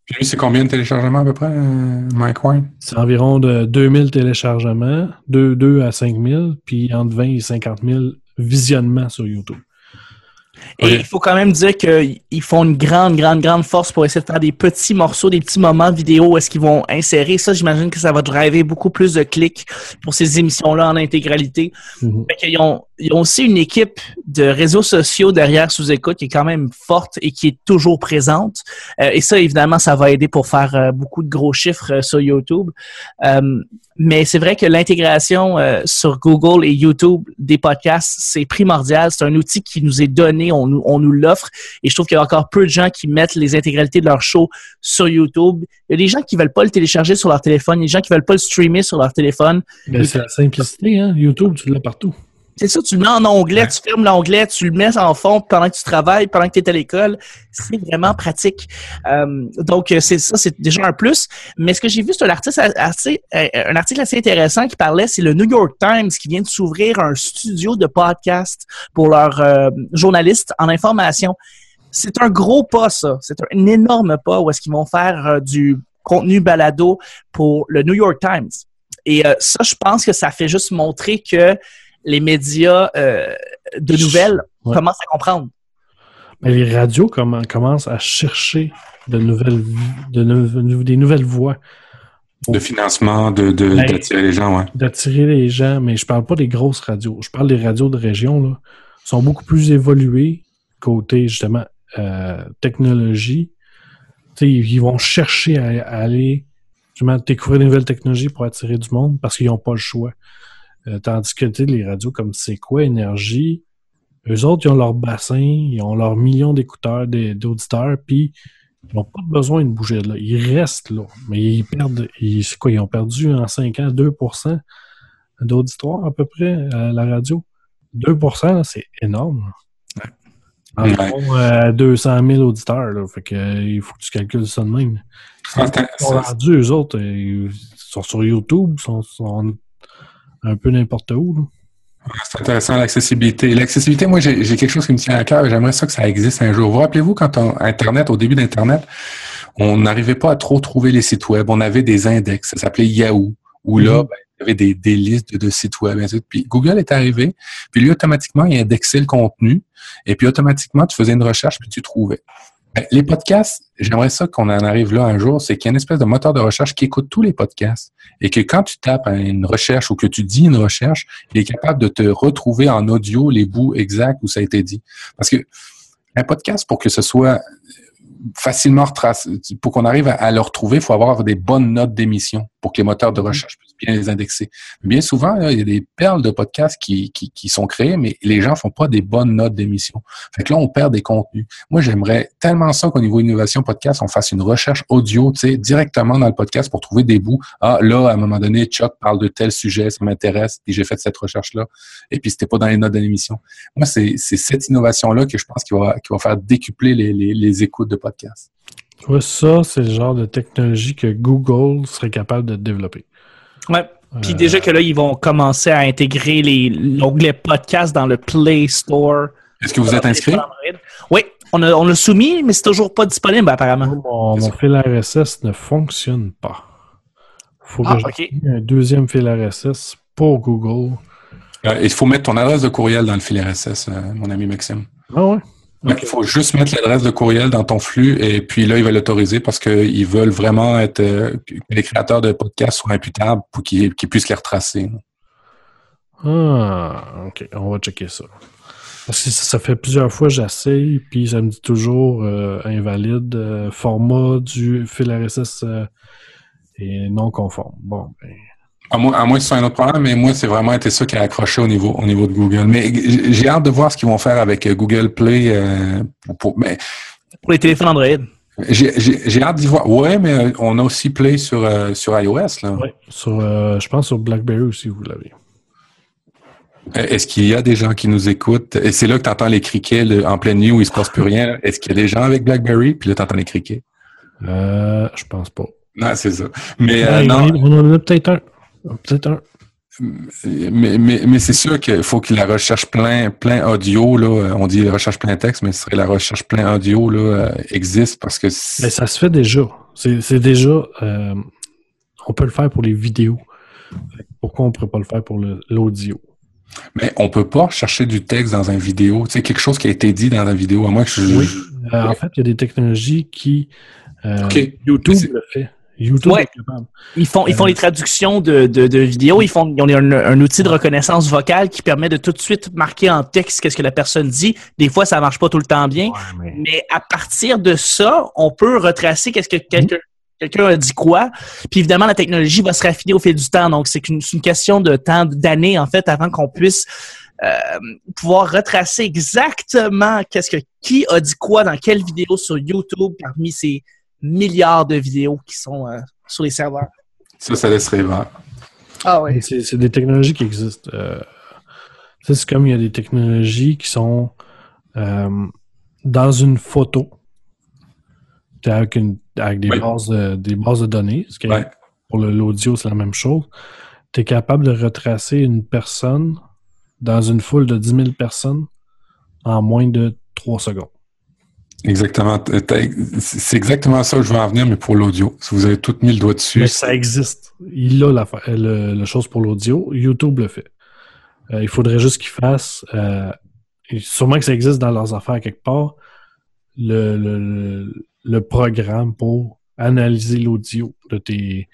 Puis lui, c'est combien de téléchargements à peu près, euh, Mike Wine? C'est environ de 2000 téléchargements, 2, 2 à 5000, puis entre 20 et 50 000 visionnements sur YouTube. Et il faut quand même dire qu'ils font une grande, grande, grande force pour essayer de faire des petits morceaux, des petits moments vidéo où est-ce qu'ils vont insérer. Ça, j'imagine que ça va driver beaucoup plus de clics pour ces émissions-là en intégralité. Mhm. Fait qu'ils ont, ils ont aussi une équipe de réseaux sociaux derrière sous-écoute qui est quand même forte et qui est toujours présente. Euh, et ça, évidemment, ça va aider pour faire euh, beaucoup de gros chiffres euh, sur YouTube. Mais c'est vrai que l'intégration euh, sur Google et YouTube des podcasts, c'est primordial. C'est un outil qui nous est donné, on nous, l'offre. Et je trouve qu'il y a encore peu de gens qui mettent les intégralités de leur show sur YouTube. Il y a des gens qui veulent pas le télécharger sur leur téléphone, il y a des gens qui veulent pas le streamer sur leur téléphone. Mais c'est la simplicité, hein? YouTube, tu l'as partout. C'est ça, tu le mets en onglet, Ouais. tu fermes l'onglet, tu le mets en fond pendant que tu travailles, pendant que tu es à l'école. C'est vraiment pratique. Euh, donc, euh, c'est ça, c'est déjà un plus. Mais ce que j'ai vu, c'est un article assez, euh, un article assez intéressant qui parlait, c'est le New York Times qui vient de s'ouvrir un studio de podcast pour leurs euh, journalistes en information. C'est un gros pas, ça. C'est un énorme pas où est-ce qu'ils vont faire euh, du contenu balado pour le New York Times. Et ça, je pense que ça fait juste montrer que les médias euh, de nouvelles Ouais. commencent à comprendre. Mais les radios commen- commencent à chercher de nouvelles, de des nouvelles voies De financement, de, de, Ben- d'attirer les gens, ouais. d'attirer les gens. Mais je parle pas des grosses radios. Je parle des radios de région. Là. Ils sont beaucoup plus évoluées côté, justement, euh, technologie. Tu sais, ils vont chercher à, à aller justement découvrir des nouvelles technologies pour attirer du monde parce qu'ils n'ont pas le choix. Euh, tandis que tu sais, les radios comme C'est quoi Énergie, eux autres, ils ont leur bassin, ils ont leurs millions d'écouteurs, d'auditeurs, puis ils n'ont pas besoin de bouger de là. Ils restent là. Mais ils perdent, ils, c'est quoi, ils ont perdu en 5 ans 2% d'auditoire à peu près à la radio? 2 là, c'est énorme. Environ euh, 200 000 auditeurs. Là, fait que, euh, il faut que tu calcules ça de même. Ah, Ils sont rendus, eux autres. euh, Ils sont sur YouTube, ils sont, sont un peu n'importe où. là. C'est intéressant, l'accessibilité. L'accessibilité, moi, j'ai j'ai quelque chose qui me tient à cœur et j'aimerais ça que ça existe un jour. Vous rappelez-vous, quand on, Internet, au début d'Internet, on n'arrivait pas à trop trouver les sites web. On avait des index. Ça s'appelait Yahoo, où là, Mhm. ben, il y avait des, des listes de, de sites web. suite. Puis Google est arrivé, puis lui, automatiquement, il indexait le contenu, et puis automatiquement, tu faisais une recherche, puis tu trouvais. Ben, Les podcasts, j'aimerais ça qu'on en arrive là un jour, c'est qu'il y a une espèce de moteur de recherche qui écoute tous les podcasts et que quand tu tapes une recherche ou que tu dis une recherche, il est capable de te retrouver en audio les bouts exacts où ça a été dit. Parce que un podcast, pour que ce soit facilement retracé, pour qu'on arrive à, à le retrouver, il faut avoir des bonnes notes d'émission pour que les moteurs de recherche puissent bien les indexer. Bien souvent, il y a des perles de podcasts qui, sont créées, mais les gens font pas des bonnes notes d'émission. Fait que là, on perd des contenus. Moi, j'aimerais tellement ça qu'au niveau innovation podcast, on fasse une recherche audio, tu sais, directement dans le podcast pour trouver des bouts. Ah, là, à un moment donné, Chuck parle de tel sujet, ça m'intéresse, puis j'ai fait cette recherche-là, et puis c'était pas dans les notes de l'émission. Moi, c'est cette innovation-là que je pense qui va, faire décupler les, écoutes de podcasts. Vois, ça, c'est le genre de technologie que Google serait capable de développer. Ouais. Puis Euh, déjà que là, ils vont commencer à intégrer l'onglet podcast dans le Play Store. Est-ce que vous êtes inscrit? Oui, on a, on l'a soumis, mais c'est toujours pas disponible apparemment. Mon, mon fil RSS ne fonctionne pas. faut Ah, que ok. j'ai un deuxième fil RSS pour Google. Euh, il faut mettre ton adresse de courriel dans le fil RSS, euh, mon ami Maxime. Ah ouais? Ouais, Il faut juste mettre l'adresse de courriel dans ton flux et puis là, ils veulent l'autoriser parce qu'ils veulent vraiment être euh, que les créateurs de podcasts soient imputables pour qu'ils puissent les retracer. Ah, ok, on va checker ça. Parce que ça, fait plusieurs fois j'essaye, puis ça me dit toujours euh, invalide, euh, format du fil RSS euh, est non conforme. Bon, ben, À moins, à moins que ce soit un autre problème, mais moi, c'est vraiment été ça qui a accroché au niveau, au niveau de Google. Mais j'ai hâte de voir ce qu'ils vont faire avec euh, Google Play. euh, pour, pour- mais Pour les téléphones Android. j'ai- hâte d'y voir. Ouais, mais euh, on a aussi Play sur, euh, sur iOS. Là. ouais, sur, euh, je pense sur BlackBerry aussi, vous l'avez. Est-ce qu'il y a des gens qui nous écoutent? Et c'est là que tu entends les criquets en pleine nuit où il se passe plus rien. Est-ce qu'il y a des gens avec BlackBerry? Puis là, tu entends les criquets. Euh, je pense pas. Non, c'est ça. Mais euh, Ouais, non, On en a peut-être un. Peut-être un. mais, mais, mais c'est sûr qu'il faut que la recherche plein, plein audio, là, on dit recherche plein texte, mais ce serait la recherche plein audio là, euh, existe parce que Mais ça se fait déjà. C'est déjà. euh, on peut le faire pour les vidéos. Pourquoi on ne pourrait pas le faire pour l'audio? mais on peut pas chercher du texte dans une vidéo. Tu sais, quelque chose qui a été dit dans la vidéo, à moins que je. Oui. Euh, en fait, il y a des technologies qui. euh, OK. YouTube C'est- le fait. YouTube Ouais. est capable. Ils font, ils font Euh, les traductions de, de, de vidéos. Ils font ils ont un, un outil de reconnaissance vocale qui permet de tout de suite marquer en texte qu'est-ce que la personne dit. Des fois, ça marche pas tout le temps bien. mais... Mais à partir de ça, on peut retracer qu'est-ce que quelqu'un quelqu'un a dit quoi. Puis évidemment, la technologie va se raffiner au fil du temps. Donc, c'est c'est une question de temps, d'années, en fait, avant qu'on puisse euh, pouvoir retracer exactement qu'est-ce que qui a dit quoi dans quelle vidéo sur YouTube parmi ces milliards de vidéos qui sont euh, sur les serveurs. Ça, ça laisse rêveur. Ah oui. C'est des technologies qui existent. Euh, c'est comme il y a des technologies qui sont euh, dans une photo. T'es Avec, une, avec des, Oui. bases de, des bases de données. Ce qui. Pour l'audio, c'est la même chose. Tu es capable de retracer une personne dans une foule de 10 000 personnes en moins de 3 secondes. Exactement. C'est exactement ça que je veux en venir, mais pour l'audio. Si vous avez tout mis le doigt dessus. Mais ça existe. Il a la, le, la chose pour l'audio. YouTube le fait. Euh, il faudrait juste qu'ils fassent. euh, sûrement que ça existe dans leurs affaires quelque part. Le, le, le, le programme pour analyser l'audio de tes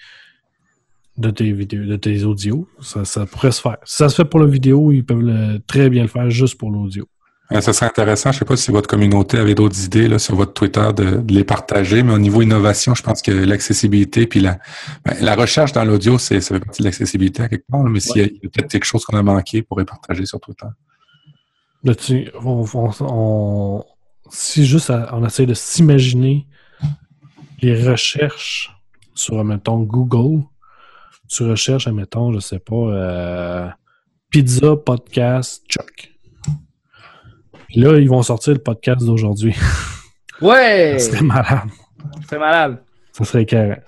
de tes vidéos, de tes audios. Ça, ça pourrait se faire. Si ça se fait pour la vidéo, ils peuvent le- très bien le faire juste pour l'audio. Euh, Ça serait intéressant. Je sais pas si votre communauté avait d'autres idées là, sur votre Twitter de, de les partager, mais au niveau innovation, je pense que l'accessibilité puis la, ben, la recherche dans l'audio, c'est ça fait partie de l'accessibilité à quelque part. là, mais s'il y a, il y a peut-être quelque chose qu'on a manqué pour les partager sur Twitter. Là, tu- on, on- on- si juste à- on essaie de s'imaginer les recherches sur, mettons, Google, tu recherches, mettons, je sais pas, euh, pizza, podcast, Chuck. Puis là, ils vont sortir le podcast d'aujourd'hui. <laughs> Ouais! C'était malade. C'est malade. Ça serait carré.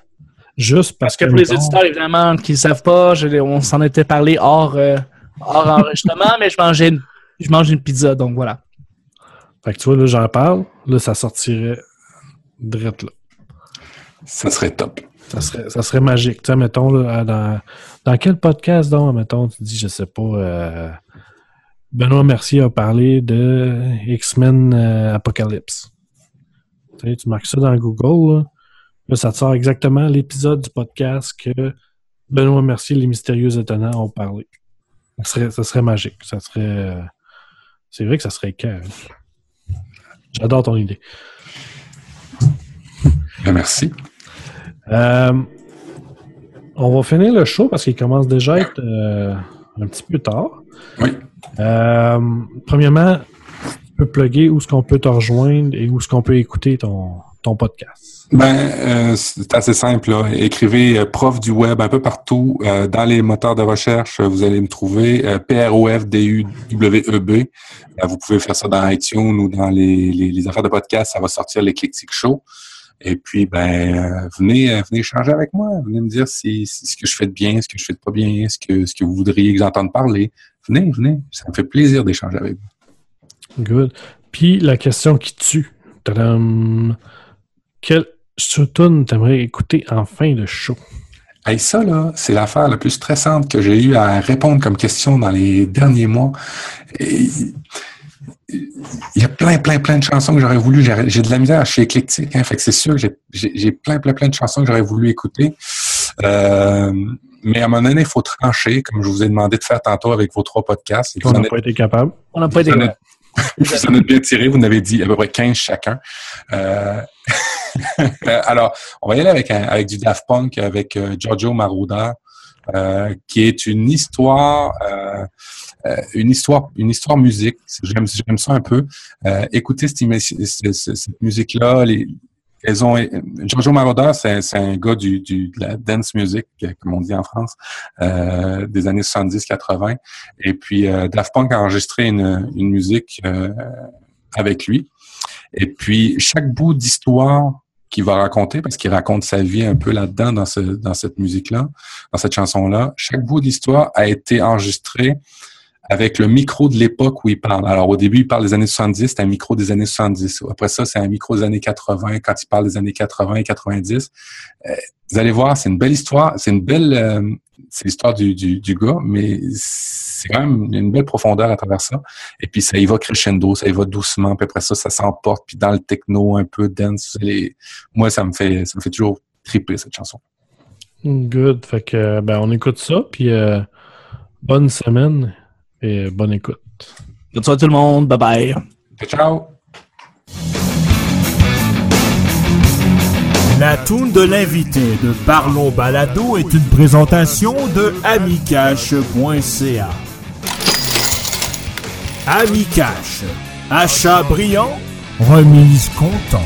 Juste parce, Parce que pour les auditeurs, évidemment, qui ne savent pas, je on s'en était parlé hors, euh, hors <laughs> enregistrement, mais je mangeais une, je mange une pizza, donc voilà. Fait que tu vois, là, j'en parle. Là, ça sortirait direct là. Ça serait top. Ça serait, ça serait magique. Tu sais, mettons, là, dans, dans quel podcast, donc, mettons, tu dis, je sais pas, euh, Benoît Mercier a parlé de X-Men euh, Apocalypse. Tu sais, tu marques ça dans Google, là. Là, ça te sort exactement l'épisode du podcast que Benoît Mercier et les Mystérieux Étonnants ont parlé. Ça serait, ça serait magique. Ça serait. euh, c'est vrai que ça serait cœur. J'adore ton idée. Ben, merci. Euh, on va finir le show parce qu'il commence déjà à être un petit peu tard. Oui. Euh, premièrement, tu peux plugger où est-ce qu'on peut te rejoindre et où est-ce qu'on peut écouter ton, ton podcast. Ben, euh, c'est assez simple. Écrivez euh, prof du web un peu partout. Dans les moteurs de recherche, vous allez me trouver P-R-O-F-D-U-W-E-B. Vous pouvez faire ça dans iTunes ou dans les, affaires de podcast. Ça va sortir l'éclectique show. Et puis, ben, venez, venez échanger avec moi. Venez me dire si, si ce que je fais de bien, ce que je fais de pas bien, ce que, ce que vous voudriez que j'entende parler. Venez, venez. Ça me fait plaisir d'échanger avec vous. Good. Puis la question qui tue. Tadam. Quelle tune t'aimerais écouter en fin de show? Hey, ça, là, c'est l'affaire la plus stressante que j'ai eu à répondre comme question dans les derniers mois. Il y a plein, plein, plein de chansons que j'aurais voulu. J'ai de la misère chez Éclectique, hein, fait que c'est sûr que j'ai plein, plein, plein de chansons que j'aurais voulu écouter. Euh, mais à un moment donné, il faut trancher, comme je vous ai demandé de faire tantôt avec vos trois podcasts. Et On n'a pas été capable. On n'a pas été. êtes- <laughs> vous en êtes bien tiré, vous en avez dit à peu près 15 chacun. Euh, <laughs> alors, on va y aller avec, un- avec du Daft Punk, avec euh, Giorgio Moroder, euh, qui est une histoire, une histoire, une histoire musique. J'aime, ça un peu. Euh, écoutez cette, ima- cette, cette- cette musique-là. Les, elles ont, Moroder, c'est, un gars du, du, de la dance music, comme on dit en France, euh, des années 70-80. Et puis, euh, Daft Punk a enregistré une, une musique euh, avec lui. Et puis, chaque bout d'histoire qu'il va raconter, parce qu'il raconte sa vie un peu là-dedans, dans, ce, dans cette musique-là, dans cette chanson-là, chaque bout d'histoire a été enregistré avec le micro de l'époque où il parle. Alors, au début, il parle des années 70, c'est un micro des années 70. Après ça, c'est un micro des années 80, quand il parle des années 80 et 90. Euh, vous allez voir, c'est une belle histoire, c'est une belle... euh, c'est l'histoire du, gars, mais c'est quand même une belle profondeur à travers ça. Et puis, ça y va crescendo, ça y va doucement, puis après ça, ça s'emporte, puis dans le techno, un peu dance. Moi, ça me fait ça me fait toujours triper, cette chanson. Good. Fait que, ben, on écoute ça. Puis, euh, bonne semaine et bonne écoute. Bonsoir tout le monde. Bye bye. Ciao! La toune de l'invité de Parlons Balado est une présentation de amicache.ca. Amicache. Achat brillant, remise content.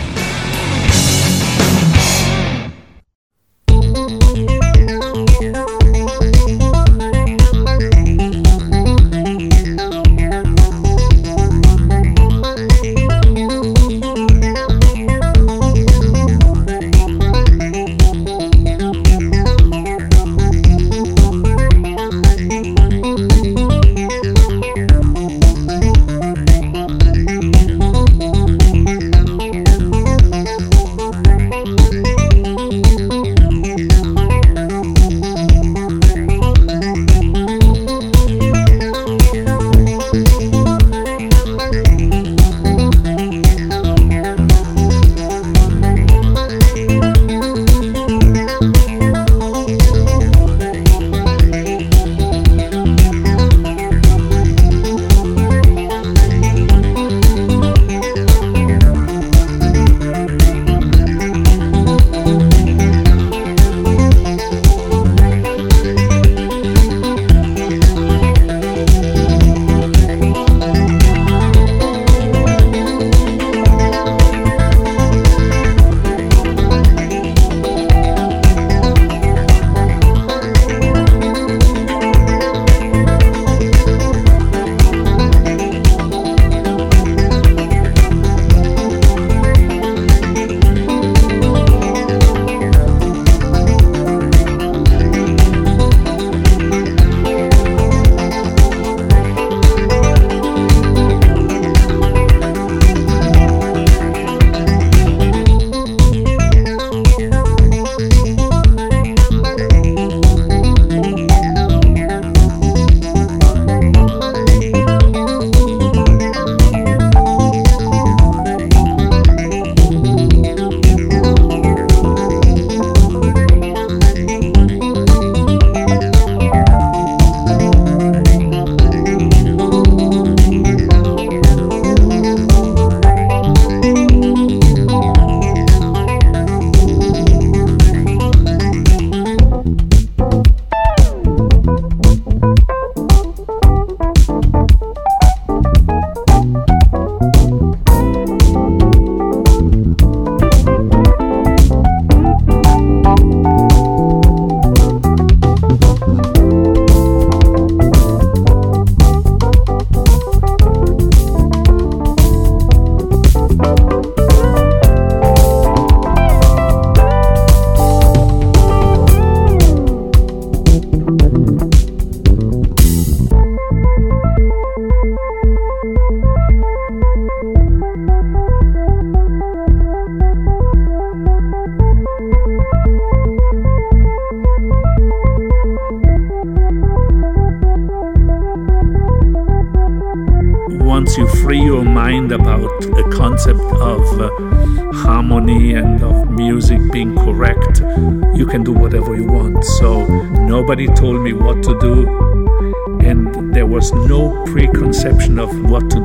Preconception of what to.